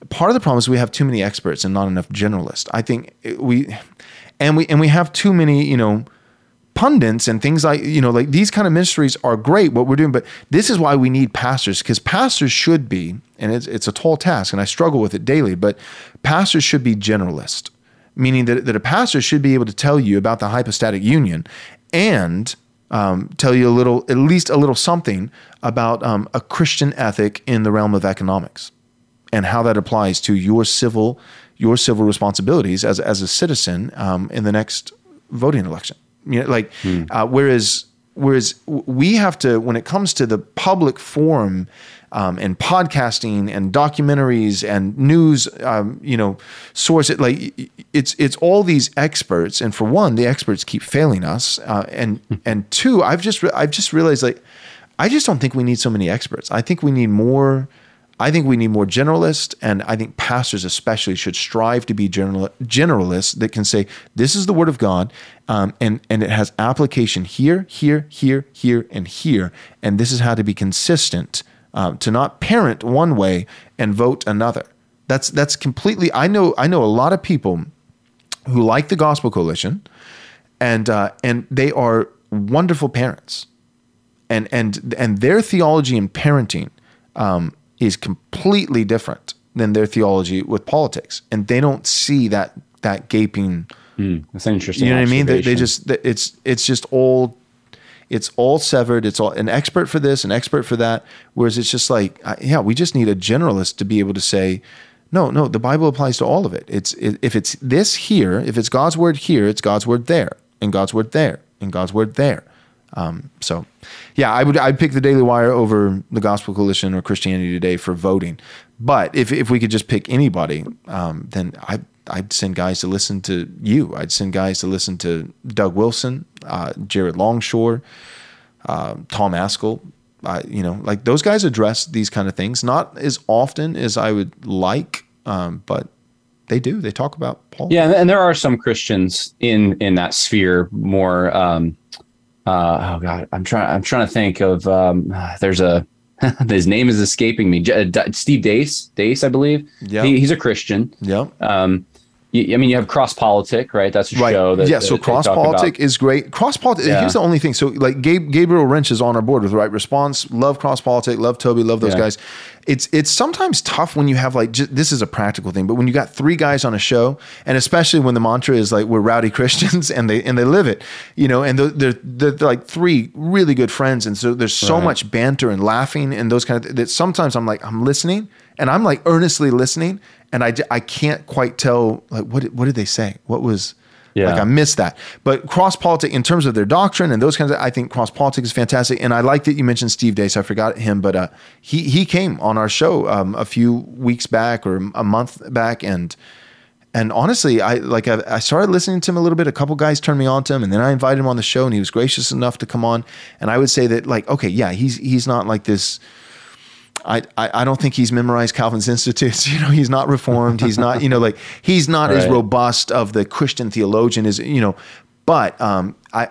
part of the problem is we have too many experts and not enough generalists. I think we, and we and we have too many, you know pundits and things like you know like these kind of ministries are great what we're doing but this is why we need pastors because pastors should be and it's, it's a tall task and i struggle with it daily but pastors should be generalist meaning that, that a pastor should be able to tell you about the hypostatic union and um, tell you a little at least a little something about um, a christian ethic in the realm of economics and how that applies to your civil your civil responsibilities as, as a citizen um, in the next voting election you know, like hmm. uh, whereas whereas we have to when it comes to the public forum um, and podcasting and documentaries and news, um, you know, source it like it's it's all these experts, and for one, the experts keep failing us, uh, and hmm. and two, I've just re- I've just realized like I just don't think we need so many experts. I think we need more I think we need more generalists, and I think pastors especially should strive to be general, generalists that can say, "This is the Word of God, um, and and it has application here, here, here, here, and here, and this is how to be consistent, um, to not parent one way and vote another." That's that's completely. I know I know a lot of people who like the Gospel Coalition, and uh, and they are wonderful parents, and and and their theology and parenting. Um, is completely different than their theology with politics, and they don't see that that gaping. Mm, that's interesting. You know what I mean? They, they just it's it's just all it's all severed. It's all an expert for this, an expert for that. Whereas it's just like, uh, yeah, we just need a generalist to be able to say, no, no, the Bible applies to all of it. It's if it's this here, if it's God's word here, it's God's word there, and God's word there, and God's word there. Um, so, yeah, I would I'd pick the Daily Wire over the Gospel Coalition or Christianity Today for voting. But if if we could just pick anybody, um, then I I'd send guys to listen to you. I'd send guys to listen to Doug Wilson, uh, Jared Longshore, uh, Tom Ascol. Uh, you know, like those guys address these kind of things, not as often as I would like, um, but they do. They talk about Paul. Yeah, and there are some Christians in in that sphere more um, uh, oh god, I'm trying. I'm trying to think of. Um, there's a. <laughs> his name is escaping me. Steve Deace, Deace, I believe. Yeah, he, he's a Christian. Yeah. Um, I mean, you have Cross Politic, right? That's a right. show. That, yeah. So Cross Politic is great. Cross Politic. Yeah. Here's the only thing. So like Gabe, Gabriel Rench is on our board with Right Response. Love Cross Politic. Love Toby. Love those yeah. guys. It's it's sometimes tough when you have like j- this is a practical thing, but when you got three guys on a show, and especially when the mantra is like we're rowdy <laughs> Christians and they and they live it, you know, and they're they're, they're like three really good friends, and so there's so right. much banter and laughing and those kind of that sometimes I'm like I'm listening and I'm like earnestly listening and I, I can't quite tell like what what did they say? What was yeah. Like I missed that. But cross politics in terms of their doctrine and those kinds of I think cross politics is fantastic. And I like that you mentioned Steve Deace. I forgot him, but uh, he he came on our show um, a few weeks back or a month back and and honestly, I like I, I, started listening to him a little bit. A couple guys turned me on to him, and then I invited him on the show, and he was gracious enough to come on. And I would say that, like, okay, yeah, he's he's not like this I, I, don't think he's memorized Calvin's Institutes. <laughs> You know, he's not reformed. He's not, you know, like he's not right. as robust of the Christian theologian as, you know, but um, I,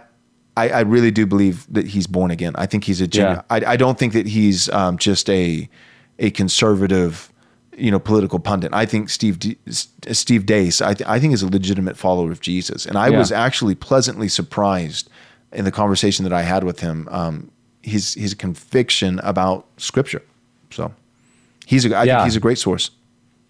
I, I, really do believe that he's born again. I think he's a genuine, yeah. I, I don't think that he's um, just a, a conservative, you know, political pundit. I think Steve, D, Steve Deace, I, th- I think is a legitimate follower of Jesus. And I yeah. was actually pleasantly surprised in the conversation that I had with him, um, his, his conviction about scripture. So he's a, I yeah. think he's a great source.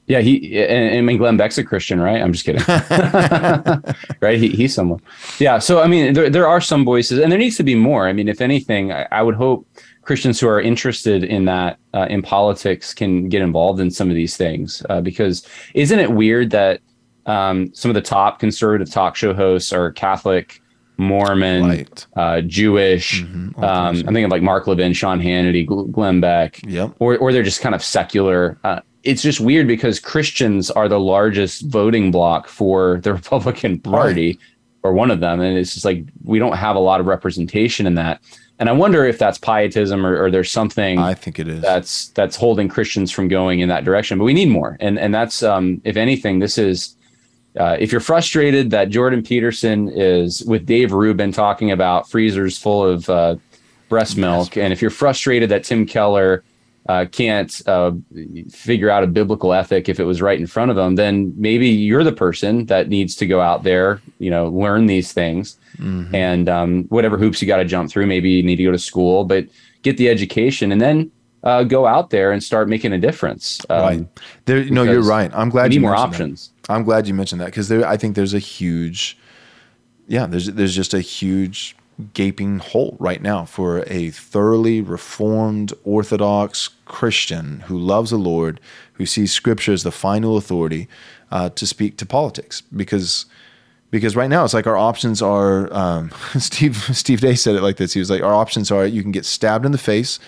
Yeah, he and, I mean Glenn Beck's a Christian, right? I'm just kidding, <laughs> <laughs> right? He, he's someone. Yeah, so I mean, there there are some voices, and there needs to be more. I mean, if anything, I, I would hope Christians who are interested in that uh, in politics can get involved in some of these things, uh, because isn't it weird that um, some of the top conservative talk show hosts are Catholic Mormon, Right. uh, Jewish. Mhm. Um, I'm thinking of like Mark Levin, Sean Hannity, Glenn Beck, Yep. or or they're just kind of secular. Uh, it's just weird because Christians are the largest voting bloc for the <laughs> Republican Party, or one of them, and it's just like we don't have a lot of representation in that. And I wonder if that's pietism or, or there's something I think it is. that's that's holding Christians from going in that direction. But we need more, and and that's um, if anything, this is uh, if you're frustrated that Jordan Peterson is with Dave Rubin talking about freezers full of uh, breast milk, and if you're frustrated that Tim Keller uh, can't uh, figure out a biblical ethic if it was right in front of him, then maybe you're the person that needs to go out there, you know, learn these things Mhm. and um, whatever hoops you got to jump through. Maybe you need to go to school, but get the education and then uh, go out there and start making a difference. Um, right. There, no, you're right. I'm glad need you more mentioned that. options. I'm glad you mentioned that because there, I think there's a huge, yeah, there's there's just a huge gaping hole right now for a thoroughly reformed Orthodox Christian who loves the Lord, who sees Scripture as the final authority uh, to speak to politics because. Because right now it's like our options are. Um, <laughs> Steve Steve Day said it like this. He was like, "Our options are you can get stabbed in the face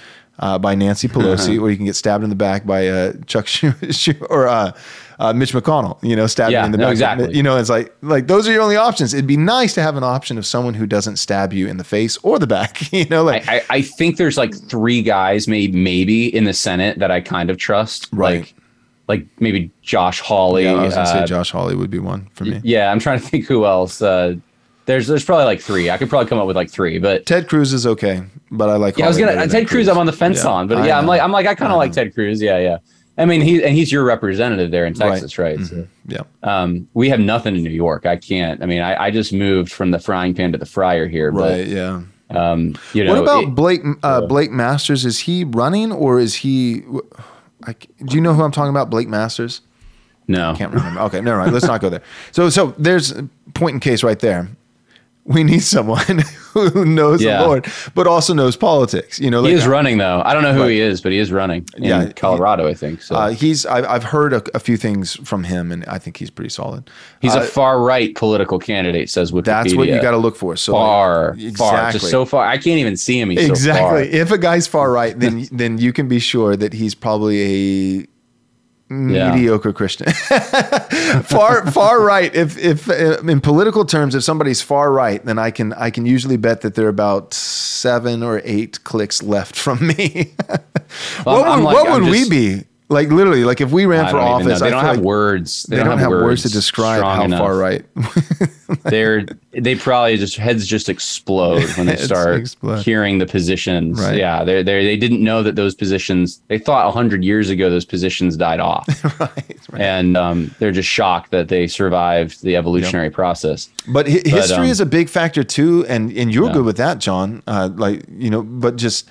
uh, by Nancy Pelosi, or you can get stabbed in the back by uh, Chuck Schumer or uh, uh, Mitch McConnell. You know, stabbed Yeah, in the no, back. exactly. You know, it's like like those are your only options. It'd be nice to have an option of someone who doesn't stab you in the face or the back. <laughs> You know, like I, I, I think there's like three guys, maybe maybe in the Senate that I kind of trust. Right. Like, like maybe Josh Hawley. yeah, I was gonna uh, say Josh Hawley would be one for me. Yeah, I'm trying to think who else. Uh, there's there's probably like three. I could probably come up with like three, but Ted Cruz is okay, but I like. yeah, I was gonna Ted than Cruz. I'm on the fence Yeah, on, but I yeah, I'm like I'm like I kind of like know. Ted Cruz. Yeah, yeah. I mean, he and he's your representative there in Texas, right? So, Mhm. Yeah. um, we have nothing in New York. I can't. I mean, I, I just moved from the frying pan to the fryer here, Right. Yeah. um, you know, what about it- Blake uh, Blake Masters? Is he running or is he? I, do you know who I'm talking about? Blake Masters. no? Can't remember. Okay, never mind. Let's not go there. So, so there's point in case right there. <laughs> We need someone <laughs> who knows Yeah. the Lord, but also knows politics. You know, He is running though. I don't know who Right. he is, but he is running in Yeah, he- Colorado, I think. So uh, he's. I, I've heard a, a few things from him, and I think he's pretty solid. he's uh, a far right political candidate, says Wikipedia. That's what you got to look for. So, like, far, far, exactly. just so far. I can't even see him. He's exactly. so far. If a guy's far right, then then you can be sure that he's probably a Yeah. mediocre Christian. <laughs> far far right. If if uh, in political terms, if somebody's far right, then I can I can usually bet that they're about seven or eight clicks left from me. <laughs> what I'm would, like- what I'm would just- we be? Like literally, like if we ran for don't office, They I don't have like words. They, don't, have words to describe how enough. far right. <laughs> They're they probably just heads just explode when they start explode. hearing the positions. Right. Yeah, they they they didn't know that those positions. They thought hundred years ago those positions died off, <laughs> right, right. and um, they're just shocked that they survived the evolutionary process. But hi- history um, is a big factor too, and and you're Yeah. good with that, Jon. Uh, like you know, but just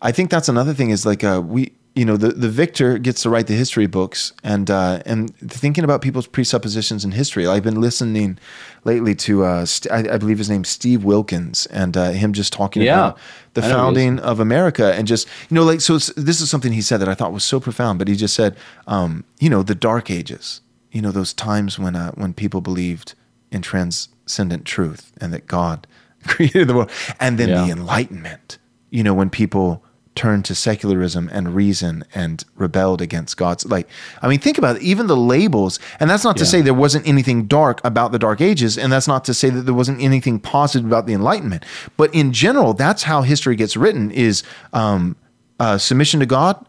I think that's another thing is like uh, we you know the the victor gets to write the history books, and uh, and thinking about people's presuppositions in history. I've been listening lately to uh, St- I, I believe his name's Steve Wilkins, and uh, him just talking Yeah. about the I know who he is. founding of America, and just you know like so. This is something he said that I thought was so profound. But he just said, um, you know, the Dark Ages. You know, those times when uh, when people believed in transcendent truth and that God <laughs> created the world. And then the Enlightenment, you know, when people turned to secularism and reason and rebelled against God's. Like I mean think about it even the labels and that's not to say there wasn't anything dark about the dark ages and that's not to say that there wasn't anything positive about the enlightenment. But in general that's how history gets written is um, uh, submission to God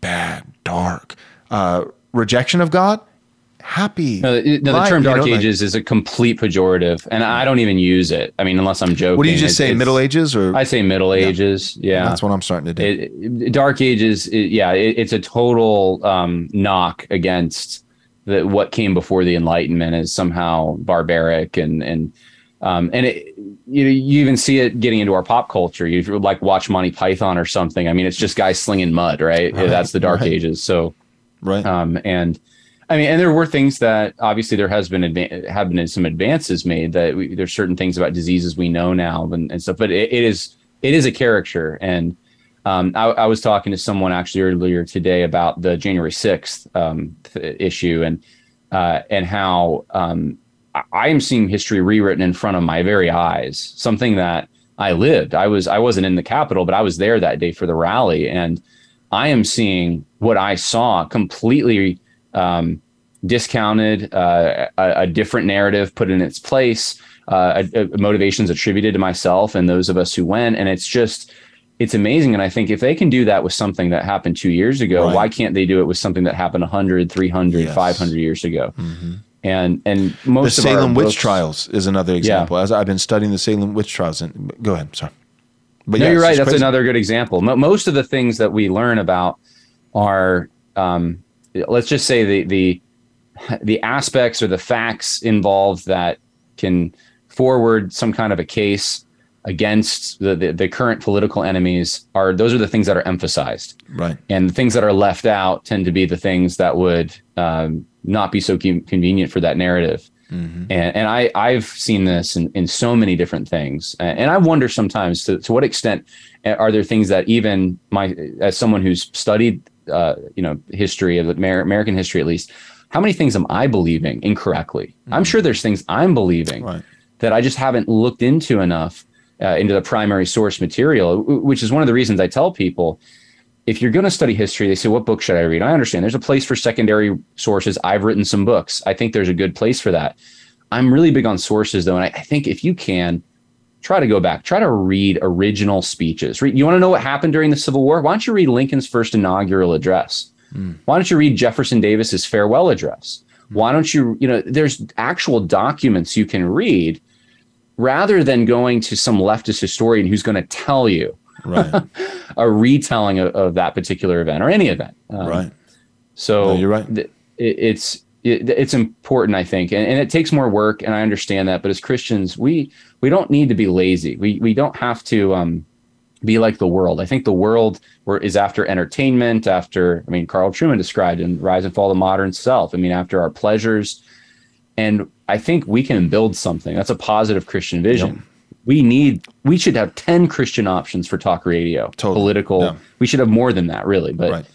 bad dark. Uh, rejection of God happy No, the, no, the light, term you know, Dark like- Ages is a complete pejorative, and I don't even use it. I mean, unless I'm joking. What do you just It's- say? Middle Ages or I say Middle Ages. Yeah, that's what I'm starting to do. It, it- Dark Ages. it- yeah, it, it's a total um, knock against the, what came before the Enlightenment is somehow barbaric and and um, and it, you you even see it getting into our pop culture. You like watch Monty Python or something. I mean, it's just guys slinging mud, right? Right, That's the Dark right. Ages. So. right. Um, and I mean, and there were things that obviously there has been adva- have been some advances made that we, there's certain things about diseases we know now and, and stuff, but it, it is it is a caricature. And um, I, I was talking to someone actually earlier today about the January 6th um, th- issue and uh, and how um, I am seeing history rewritten in front of my very eyes. Something that I lived. I was I wasn't in the Capitol, but I was there that day for the rally, and I am seeing what I saw completely um, discounted, uh, a, a, different narrative put in its place, uh, a, a motivations attributed to myself and those of us who went, and it's just it's amazing and i think if they can do that with something that happened two years ago right. why can't they do it with something that happened 100 300 yes. 500 years ago mm-hmm. and and most the salem witch books, trials is another example yeah. as i've been studying the salem witch trials and go ahead sorry but no, yeah, you're right that's crazy. another good example most of the things that we learn about are um, let's just say the the the aspects or the facts involved that can forward some kind of a case against the, the, the, current political enemies are those are the things that are emphasized. Right. And the things that are left out tend to be the things that would um, not be so convenient for that narrative. Mm-hmm. and, and I, i've seen this in, in so many different things. And i wonder sometimes to, to what extent uh, are there things that even my as someone who's studied uh, you know history of the american history at least how many things am i believing incorrectly mm-hmm. i'm sure there's things i'm believing right. that i just haven't looked into enough uh, into the primary source material, which is one of the reasons I tell people if you're going to study history, they say, What book should I read? I understand there's a place for secondary sources. I've written some books. I think there's a good place for that. I'm really big on sources, though. And I, I think if you can, try to go back, try to read original speeches. you want to know what happened during the Civil War? Why don't you read Lincoln's first inaugural address? Mm. Why don't you read Jefferson Davis's farewell address? Why don't you, you know, there's actual documents you can read rather than going to some leftist historian who's going to tell you right. <laughs> a retelling of, of, that particular event or any event. Um, right. So no, you're right. Th- it, it's it, it's important, I think, and, and, it takes more work, and I understand that. But as Christians, we we don't need to be lazy. We we don't have to um, be like the world. I think the world is after entertainment, after I mean, Carl Trueman described in Rise and Fall of the Modern Self. I mean, after our pleasures, and I think we can build something. That's a positive Christian vision. Yep. We need we should have 10 Christian options for talk radio, totally. political. Yeah. We should have more than that really, but right.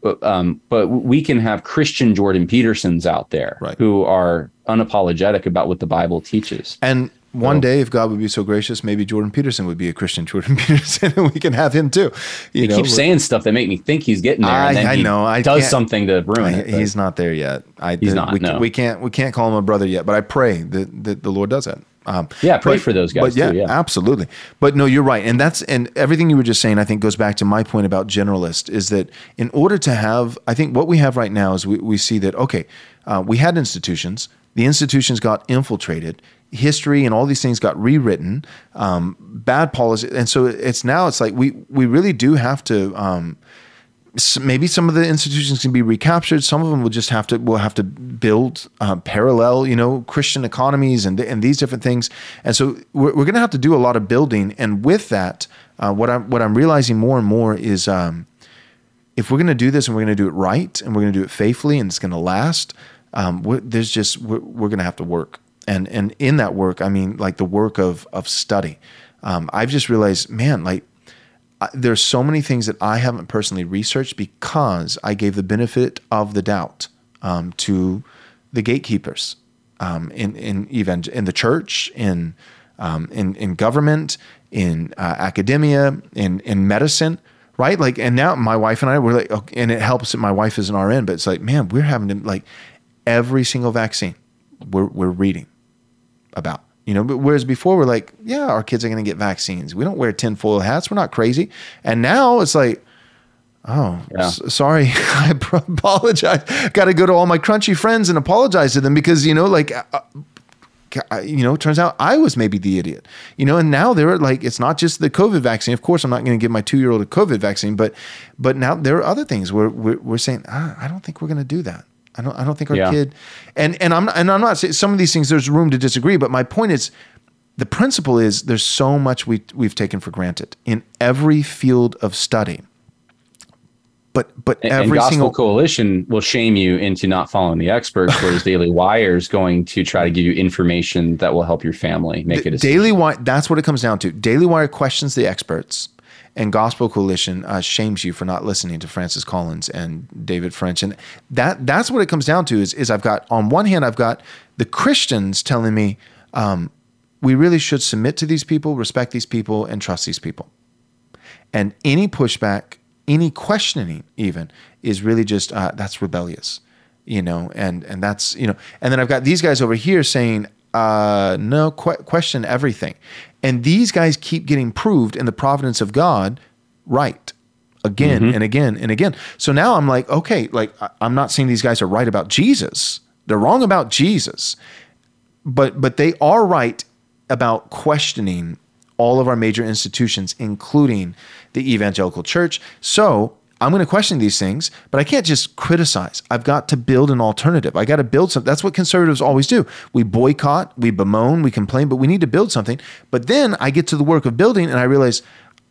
but um but we can have Christian Jordan Petersons out there right. who are unapologetic about what the Bible teaches. And one so, day, if God would be so gracious, maybe Jordan Peterson would be a Christian <laughs> Jordan Peterson, and we can have him too. You he know, keeps saying stuff that make me think he's getting there. I, and then I know. I does something to ruin I, it. He's not there yet. I, he's not. We, no. we can't. We can't call him a brother yet. But I pray that, that the Lord does that. Um, yeah, pray but, for those guys. But yeah, too, yeah, absolutely. But no, you're right, and that's and everything you were just saying. I think goes back to my point about generalist. Is that in order to have, I think what we have right now is we, we see that okay, uh, we had institutions. The institutions got infiltrated history and all these things got rewritten, um, bad policy, and so it's now it's like we we really do have to. Um, maybe some of the institutions can be recaptured. Some of them will just have to will have to build uh, parallel, you know, Christian economies and and these different things. And so we're, we're going to have to do a lot of building. And with that, uh, what I'm what I'm realizing more and more is. Um, if we're going to do this and we're going to do it right and we're going to do it faithfully and it's going to last, um, there's just we're, we're going to have to work and and in that work, I mean like the work of of study. Um, I've just realized, man, like there's so many things that I haven't personally researched because I gave the benefit of the doubt um, to the gatekeepers um, in in even in the church, in um, in in government, in uh, academia, in in medicine right? Like, and now my wife and I were like, okay, and it helps that my wife is an RN, but it's like, man, we're having to like every single vaccine we're we're reading about. You know, but whereas before we're like, yeah, our kids are going to get vaccines. We don't wear tinfoil hats. We're not crazy. And now it's like, oh, yeah. s- sorry, <laughs> I apologize. Got to go to all my crunchy friends and apologize to them because you know, like. Uh, uh, you know, turns out I was maybe the idiot, you know, and now they're like, it's not just the COVID vaccine. Of course, I'm not going to give my two year old a COVID vaccine, but, but now there are other things where we're, we're saying, ah, I don't think we're going to do that. I don't I don't think our yeah. kid and and I'm and I'm not saying some of these things there's room to disagree, but my point is the principle is there's so much we we've taken for granted in every field of study. But but and, every and single Coalition will shame you into not following the experts, whereas <laughs> Daily Wire is going to try to give you information that will help your family make it. A Daily Wire. That's what it comes down to. Daily Wire questions the experts and Gospel Coalition uh, shames you for not listening to Francis Collins and David French, and that that's what it comes down to. Is is I've got on one hand I've got the Christians telling me um, we really should submit to these people, respect these people, and trust these people, and any pushback, any questioning, even is really just uh, that's rebellious, you know, and and that's you know, and then I've got these guys over here saying uh, no, qu- question everything. And these guys keep getting proved in the providence of God right again mm-hmm. and again and again. So now I'm like, okay, like I'm not saying these guys are right about Jesus. They're wrong about Jesus. But but they are right about questioning all of our major institutions, including the evangelical church. So I'm going to question these things, but I can't just criticize. I've got to build an alternative. I got to build something. That's what conservatives always do. We boycott, we bemoan, we complain, but we need to build something. But then I get to the work of building and I realize,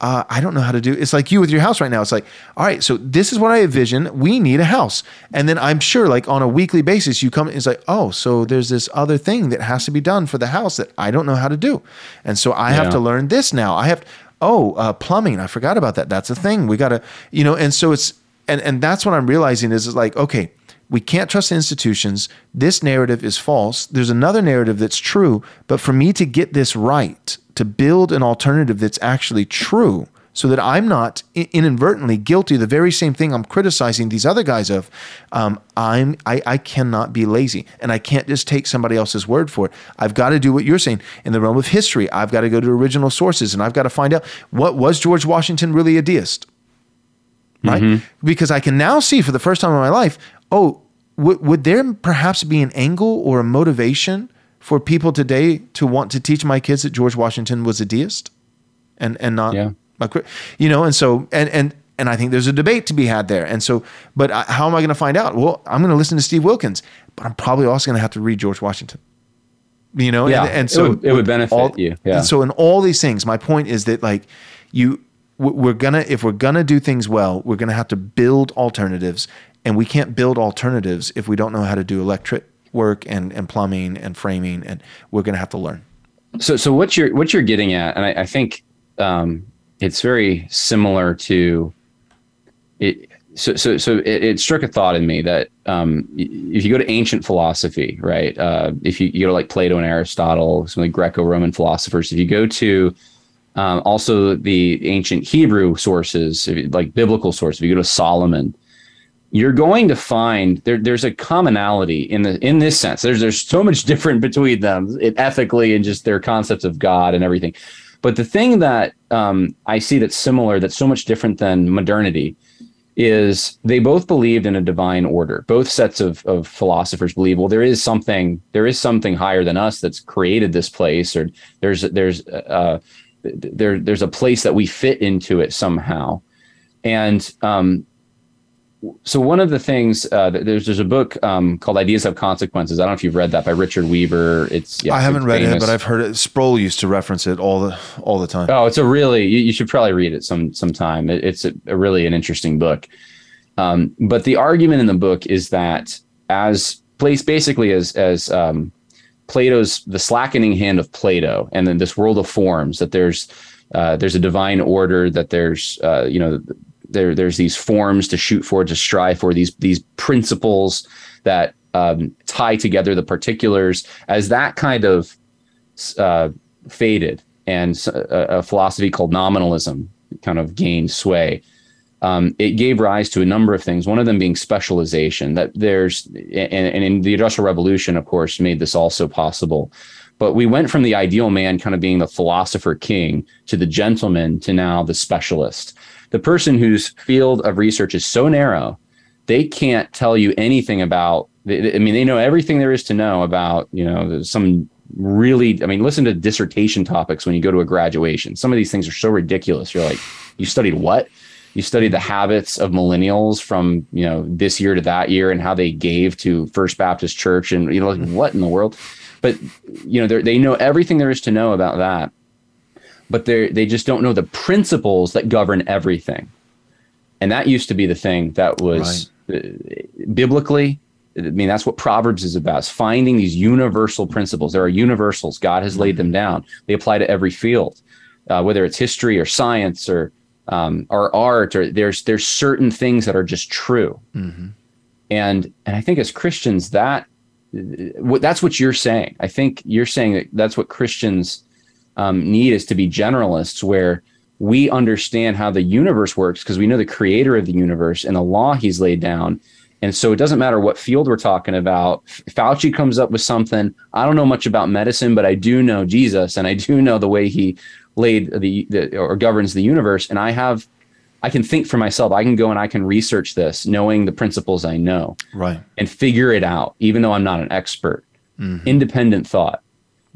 uh, I don't know how to do. It's like you with your house right now. It's like, all right, so this is what I envision. We need a house, and then I'm sure, like on a weekly basis, you come. It's like, oh, so there's this other thing that has to be done for the house that I don't know how to do, and so I yeah. have to learn this now. I have oh, uh, plumbing. I forgot about that. That's a thing. We got to, you know, and so it's, and, and that's what I'm realizing is, is like, okay, we can't trust institutions. This narrative is false. There's another narrative that's true. But for me to get this right, to build an alternative that's actually true, so that I'm not inadvertently guilty of the very same thing I'm criticizing these other guys of. Um, I'm I, I cannot be lazy, and I can't just take somebody else's word for it. I've got to do what you're saying in the realm of history. I've got to go to original sources, and I've got to find out what was George Washington really a deist, right? Mm-hmm. Because I can now see for the first time in my life, oh, w- would there perhaps be an angle or a motivation for people today to want to teach my kids that George Washington was a deist, and and not. Yeah you know, and so and and and I think there's a debate to be had there. And so, but how am I going to find out? Well, I'm going to listen to Steve Wilkins, but I'm probably also going to have to read George Washington. You know, yeah, and, and so it would, it would benefit all, you. Yeah. And so in all these things, my point is that like you, we're gonna if we're gonna do things well, we're gonna have to build alternatives, and we can't build alternatives if we don't know how to do electric work and and plumbing and framing, and we're gonna have to learn. So, so what you're what you're getting at, and I, I think um, it's very similar to it. So, so, so it, it struck a thought in me that um, if you go to ancient philosophy, right? Uh, if you, you, go to like Plato and Aristotle, some of the Greco-Roman philosophers, if you go to um, also the ancient Hebrew sources, like biblical sources, if you go to Solomon, you're going to find there, there's a commonality in the in this sense. There's there's so much <laughs> different between them, ethically and just their concepts of God and everything. But the thing that um, I see that's similar, that's so much different than modernity, is they both believed in a divine order. Both sets of, of philosophers believe, well, there is something, there is something higher than us that's created this place, or there's there's uh, there there's a place that we fit into it somehow. And um, so one of the things uh, there's there's a book um, called Ideas Have Consequences. I don't know if you've read that by Richard Weaver. It's yeah, I haven't read famous. it, but I've heard it. Sproul used to reference it all the all the time. Oh, it's a really you, you should probably read it some sometime. It, it's a, a, really an interesting book. Um, but the argument in the book is that as place basically as as um, Plato's the slackening hand of Plato, and then this world of forms that there's uh, there's a divine order that there's uh, you know there there's these forms to shoot for to strive for these these principles that um, tie together the particulars. As that kind of uh, faded and a, a, philosophy called nominalism kind of gained sway um, it gave rise to a number of things one of them being specialization that there's and, and in the industrial revolution of course made this also possible. But we went from the ideal man kind of being the philosopher king to the gentleman to now the specialist the person whose field of research is so narrow, they can't tell you anything about. I mean, they know everything there is to know about, you know, some really. I mean, listen to dissertation topics when you go to a graduation. Some of these things are so ridiculous. You're like, you studied what? You studied the habits of millennials from you know this year to that year and how they gave to First Baptist Church and you know like, mm-hmm. what in the world? But you know they know everything there is to know about that but they they just don't know the principles that govern everything. And that used to be the thing that was right. uh, biblically. I mean, that's what Proverbs is about: is finding these universal principles. There are universals. God has laid them down. They apply to every field, uh, whether it's history or science or um, or art, or there's there's certain things that are just true. Mm-hmm. And and I think as Christians, that that's what you're saying. I think you're saying that that's what Christians um, need is to be generalists, where we understand how the universe works because we know the creator of the universe and the law he's laid down. And so it doesn't matter what field we're talking about. Fauci comes up with something. I don't know much about medicine, but I do know Jesus and I do know the way he laid the, the or governs the universe. And I have, I can think for myself. I can go and I can research this, knowing the principles I know, right, and figure it out, even though I'm not an expert. Mm-hmm. Independent thought.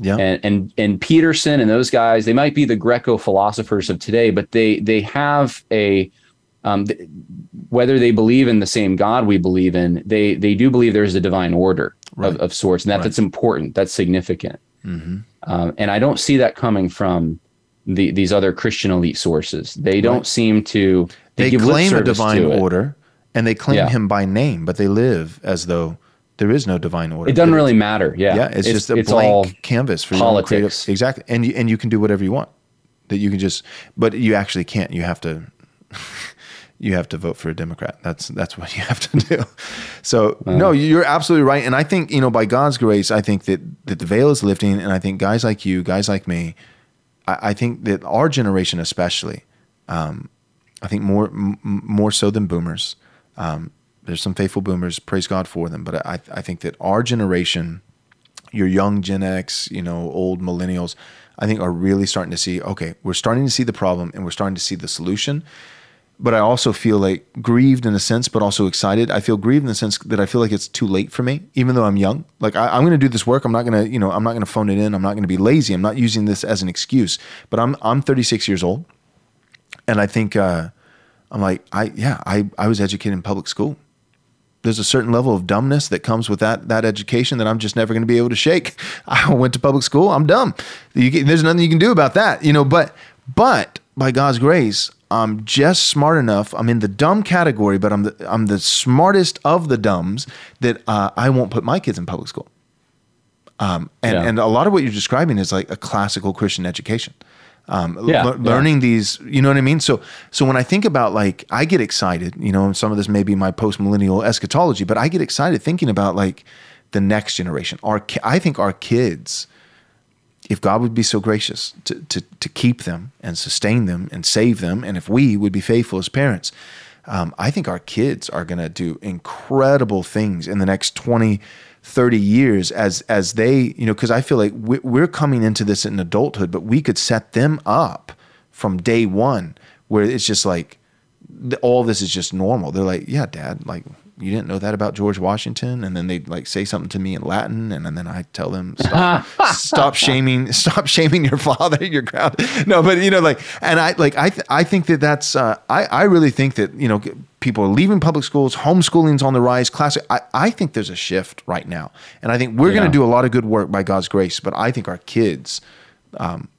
Yeah. And, and and Peterson and those guys, they might be the Greco philosophers of today, but they they have a um, th- whether they believe in the same God we believe in, they they do believe there's a divine order right. of, of sorts, and that, right. that's important, that's significant. Mm-hmm. Um, and I don't see that coming from the, these other Christian elite sources. They don't right. seem to. They, they claim a divine order, and they claim yeah. him by name, but they live as though there is no divine order. It doesn't really matter. Yeah, yeah, it's, it's just a it's blank canvas for you. politics. exactly, and you and you can do whatever you want. That you can just, but you actually can't. You have to. <laughs> you have to vote for a Democrat. That's that's what <laughs> you have to do. So uh, no, you're absolutely right. And I think you know by God's grace, I think that that the veil is lifting, and I think guys like you, guys like me, I, I think that our generation especially, um, I think more m- more so than boomers. Um, there's some faithful boomers, praise God for them, but I I think that our generation, your young Gen X, you know, old millennials, I think are really starting to see. Okay, we're starting to see the problem, and we're starting to see the solution but I also feel like grieved in a sense, but also excited. I feel grieved in the sense that I feel like it's too late for me, even though I'm young. Like I, am going to do this work. I'm not going to, you know, I'm not going to phone it in. I'm not going to be lazy. I'm not using this as an excuse. But I'm I'm 36 years old, and I think uh, I'm like I yeah I I was educated in public school. There's a certain level of dumbness that comes with that that education that I'm just never going to be able to shake. <laughs> I went to public school. I'm dumb. Get, there's nothing you can do about that, you know. But but by God's grace, I'm just smart enough. I'm in the dumb category, but I'm the I'm the smartest of the dumbs that uh, I won't put my kids in public school. Um, and yeah. and a lot of what you're describing is like a classical Christian education. Um, yeah, learning yeah. these, you know what I mean? So, so when I think about like, I get excited, you know, some of this may be my post millennial eschatology, but I get excited thinking about like the next generation. Our, I think our kids, if God would be so gracious to, to, to keep them and sustain them and save them, and if we would be faithful as parents, um, I think our kids are going to do incredible things in the next 20, 30 years as as they, you know, because I feel like we're coming into this in adulthood, but we could set them up from day one where it's just like all this is just normal. They're like, yeah, dad, like you didn't know that about George Washington, and then they'd like say something to me in Latin, and, and then I tell them stop, <laughs> stop shaming, stop shaming your father, <laughs> your ground. No, but you know, like, and I like I th- I think that that's uh, I I really think that you know people are leaving public schools, homeschooling's on the rise. Classic. I I think there's a shift right now, and I think we're yeah. going to do a lot of good work by God's grace. But I think our kids, um,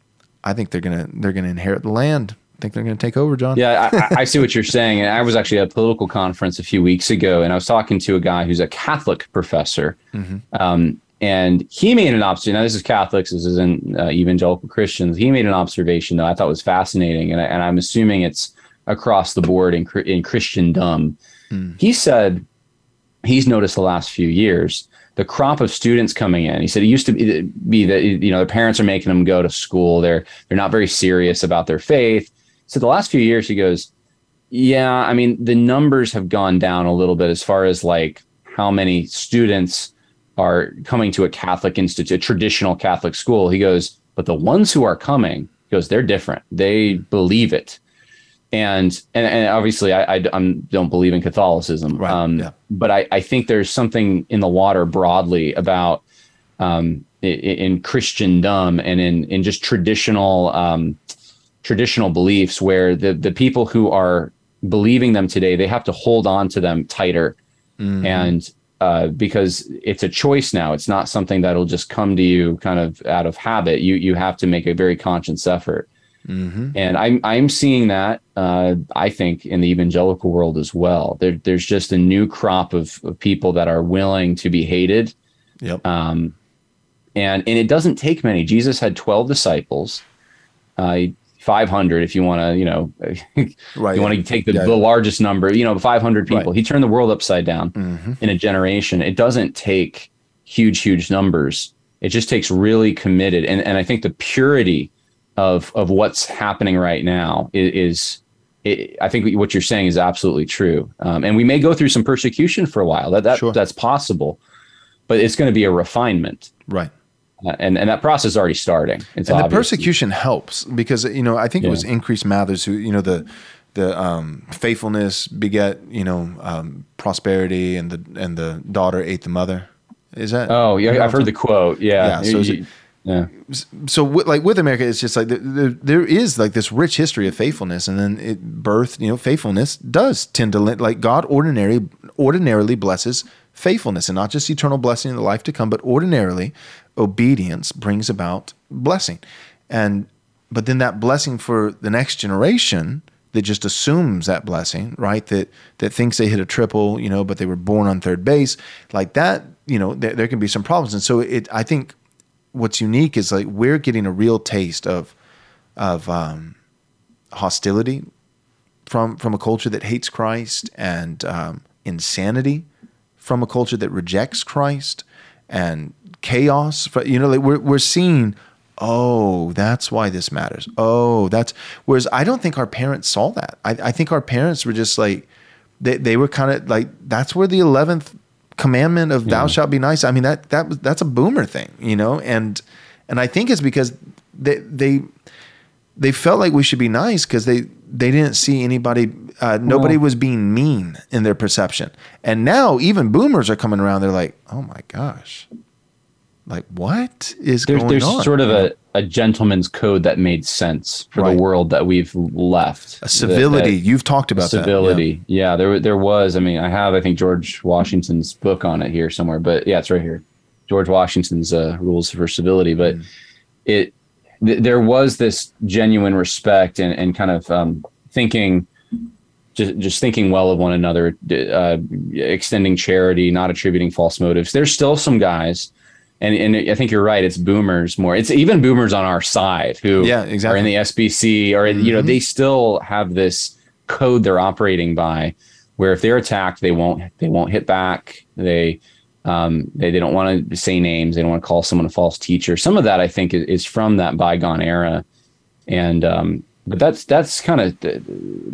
I think they're gonna they're gonna inherit the land think they're going to take over, Jon. Yeah, I, I, see what you're saying. And I was actually at a political conference a few weeks ago, and I was talking to a guy who's a Catholic professor. Mm-hmm. Um, and he made an observation. Now, this is Catholics, this isn't uh, evangelical Christians. He made an observation that I thought was fascinating, and, I, am assuming it's across the board in, in Christendom. Mm. He said he's noticed the last few years the crop of students coming in. He said it used to be that you know the parents are making them go to school. They're they're not very serious about their faith. So the last few years, he goes, yeah, I mean, the numbers have gone down a little bit as far as like how many students are coming to a Catholic institute, a traditional Catholic school. He goes, but the ones who are coming, he goes, they're different. They believe it. And, and, and obviously I, I, I don't believe in Catholicism. Right, um, yeah. But I, I think there's something in the water broadly about um, in, in Christendom and in, in just traditional um, traditional beliefs where the the people who are believing them today they have to hold on to them tighter. Mm-hmm. and uh, because it's a choice now. It's not something that'll just come to you kind of out of habit. You you have to make a very conscious effort. Mm-hmm. and i'm i'm seeing that uh, i think in the evangelical world as well. There, there's just a new crop of, of people that are willing to be hated. Yep. um, and and it doesn't take many. Jesus had 12 disciples. Uh, 500 if you want to, you know, <laughs> Right, you want to take the, Yeah. the largest number, you know, 500 people. Right. Mm-hmm. He turned the world upside down in a generation. It doesn't take huge, huge numbers. It just takes really committed. And, and I think the purity of, of what's happening right now is, is it, I think what you're saying is absolutely true. Um, and we may go through some persecution for a while. That, that Sure. that's possible, but it's going to be a refinement. Right. Uh, and, and that process is already starting. It's and the persecution helps because you know I think it was Yeah. Increase Mathers who you know the the um, faithfulness beget you know um, prosperity and the and the daughter ate the mother. Is that? Oh yeah, I've heard the quote. Yeah. Yeah, so is it- You- yeah. so with, like with America, it's just like there, there, there is like this rich history of faithfulness, and then it birth, you know, faithfulness does tend to like God ordinary ordinarily blesses faithfulness, and not just eternal blessing in the life to come, but ordinarily obedience brings about blessing, and but then that blessing for the next generation that just assumes that blessing, right? That that thinks they hit a triple, you know, but they were born on third base, like that, you know, there, there can be some problems, and so it, I think what's unique is like we're getting a real taste of of um, hostility from from a culture that hates Christ and um, insanity from a culture that rejects Christ and chaos. You know, like we're we're seeing. Oh, that's why this matters. Oh, that's whereas I don't think our parents saw that. I, I think our parents were just like they they were kind of like that's where the eleventh commandment of thou shalt be nice. I mean that that was that's a boomer thing, you know, and and I think it's because they they they felt like we should be nice because they they didn't see anybody uh, nobody was being mean in their perception and now even boomers are coming around they're like oh my gosh like what is There's going there's on There's sort of a, a gentleman's code that made sense for Right. the world that we've left. a civility That- you've talked about civility. Yeah. there there was. I mean, I have I think George Washington's book on it here somewhere, but yeah, it's right here. George Washington's uh, rules for civility, but Mm. it th- there was this genuine respect and and kind of um, thinking. Just, just thinking well of one another, uh, extending charity, not attributing false motives. There's still some guys, and and I think you're right. It's boomers more. It's even boomers on our side who Yeah, are exactly. in the SBC or you know Mhm. they still have this code they're operating by, where if they're attacked, they won't they won't hit back. They um, they, they don't want to say names. They don't want to call someone a false teacher. Some of that I think is, is from that bygone era, and um, but that's that's kind of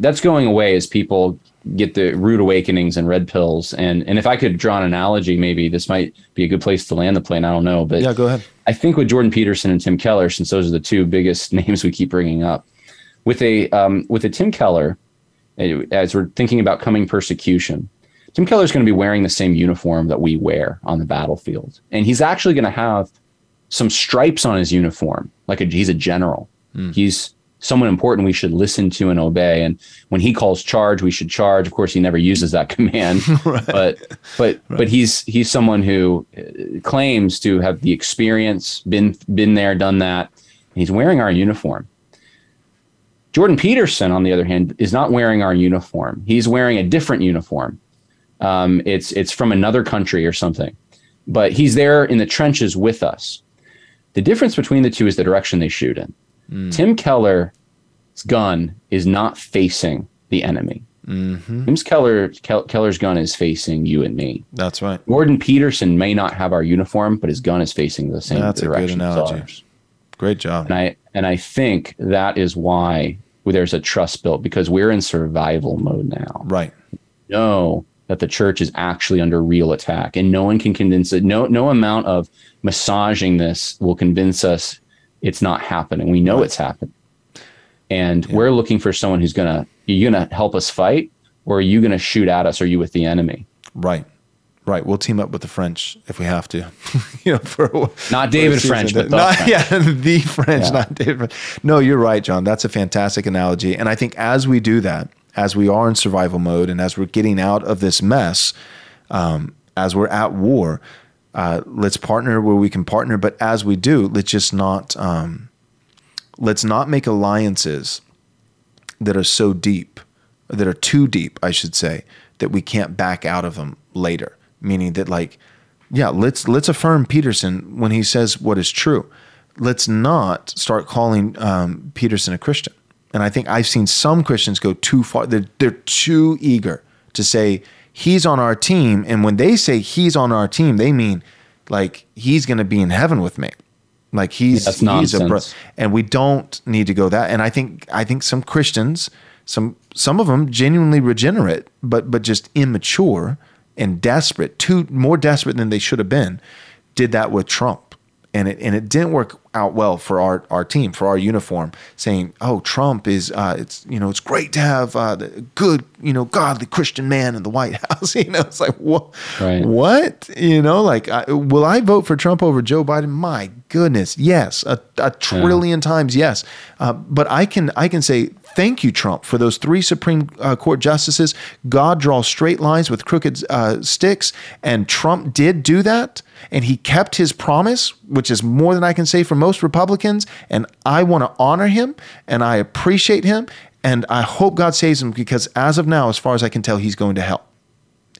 that's going away as people get the rude awakenings and red pills. And and if I could draw an analogy, maybe this might be a good place to land the plane. I don't know, but yeah go ahead I think with Jordan Peterson and Tim Keller, since those are the two biggest <laughs> names we keep bringing up, with a um, with a Tim Keller, eh, as we're thinking about coming persecution, Tim Keller is going to be wearing the same uniform that we wear on the battlefield, and he's actually going to have some stripes on his uniform, like a, he's a general. He's someone important we should listen to and obey. And when he calls charge, we should charge. Of course, he never uses that <laughs> command, <laughs> but but but he's he's someone who uh, claims to have the experience, been been there, done that. He's wearing our uniform. Jordan Peterson, on the other hand, is not wearing our uniform. He's wearing a different uniform. Um, it's it's from another country or something, but he's there in the trenches with us. The difference between the two is the direction they shoot in. Tim Keller's gun is not facing the enemy. mm-hmm. Tim Keller Kel- Keller's gun is facing you and me. that's right Jordan Peterson may not have our uniform, but his gun is facing the same That's a good direction as analogy. ours. great job And I and I think that is why there's a trust built because we're in survival mode now. right Know that the church is actually under real attack, and no one can convince it. No no amount of massaging this will convince us it's not happening. We know it's happening, and we're looking for someone who's gonna you're gonna help us fight, or are you gonna shoot at us? Or are you with the enemy? right right we'll team up with the french if we have to <laughs> you know for. Not David For French, but the Not- French. yeah, <laughs> the French, Yeah. not David. French. No, you're right, Jon. That's a fantastic analogy. And I think as we do that, as we are in survival mode, and as we're getting out of this mess, um, as we're at war, uh, let's partner where we can partner. But as we do, let's just not um, let's not make alliances that are so deep, that are too deep, I should say, that we can't back out of them later. Meaning that, like, yeah, let's let's affirm Peterson when he says what is true. Let's not start calling um, Peterson a Christian. And I think I've seen some Christians go too far. They're, they're too eager to say, he's on our team. And when they say he's on our team, they mean like he's going to be in heaven with me. Like he's That's he's a bro- and we don't need to go that. And I think I think some Christians, some some of them genuinely regenerate, but but just immature and desperate, too more desperate than they should have been, did that with Trump. And it and it didn't work out well for our, our team, for our uniform, saying, "Oh, Trump is uh, it's you know it's great to have uh, the good you know godly Christian man in the White <laughs> House." <laughs> you know, it's like what Right. what you know like I, will I vote for Trump over Joe Biden? My goodness, yes, a, a trillion times yes. Uh, but I can I can say thank you, Trump, for those three Supreme uh, Court justices. God draws straight lines with crooked uh, sticks, and Trump did do that, and he kept his promise, which is more than I can say for most Republicans. And I want to honor him, and I appreciate him, and I hope God saves him because as of now, as far as I can tell, he's going to hell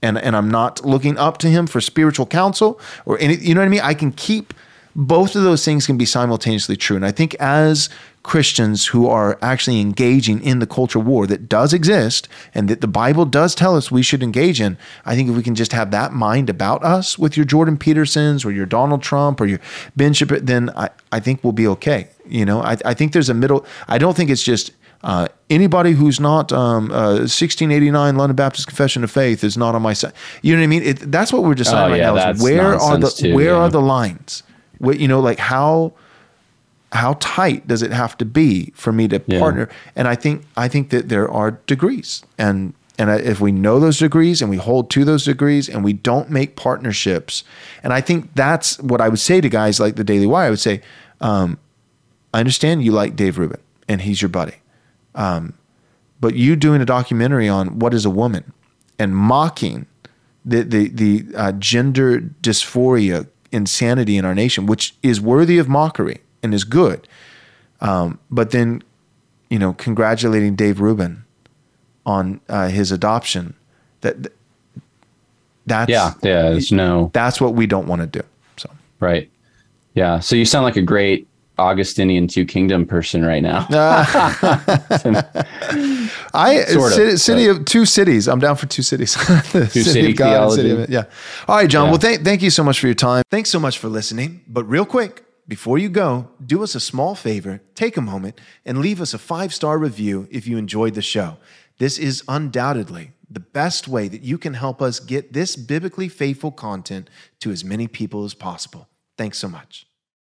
and and I'm not looking up to him for spiritual counsel or any you know what I mean I can keep both of those things can be simultaneously true and I think as Christians who are actually engaging in the culture war that does exist and that the Bible does tell us we should engage in I think if we can just have that mind about us with your Jordan Petersons or your Donald Trump or your Ben Shapiro then I, I think we'll be okay you know I, I think there's a middle I don't think it's just uh, anybody who's not um, uh, 1689 London Baptist Confession of Faith is not on my side. You know what I mean? It, that's what we're deciding Oh, right yeah, now. Is where are the too, where yeah. are the lines? What, you know, like how how tight does it have to be for me to Yeah. partner? And I think I think that there are degrees, and and if we know those degrees and we hold to those degrees and we don't make partnerships, and I think that's what I would say to guys like the Daily Wire. I would say, um, I understand you like Dave Rubin and he's your buddy but you doing a documentary on what is a woman and mocking the the the uh, gender dysphoria insanity in our nation, which is worthy of mockery and is good. Um, but then, you know, congratulating Dave Rubin on uh, his adoption. That that's Yeah, yeah. There's no that's what we don't want to do. So right. Yeah. So you sound like a great Augustinian two kingdom person right now. <laughs> <laughs> I Sort of, city, city of two cities. I'm down for two cities. <laughs> The city of God and city of- theology. yeah. All right, Jon. Yeah. Well, thank thank you so much for your time. Thanks so much for listening. But real quick, before you go, do us a small favor. Take a moment and leave us a five star review if you enjoyed the show. This is undoubtedly the best way that you can help us get this biblically faithful content to as many people as possible. Thanks so much.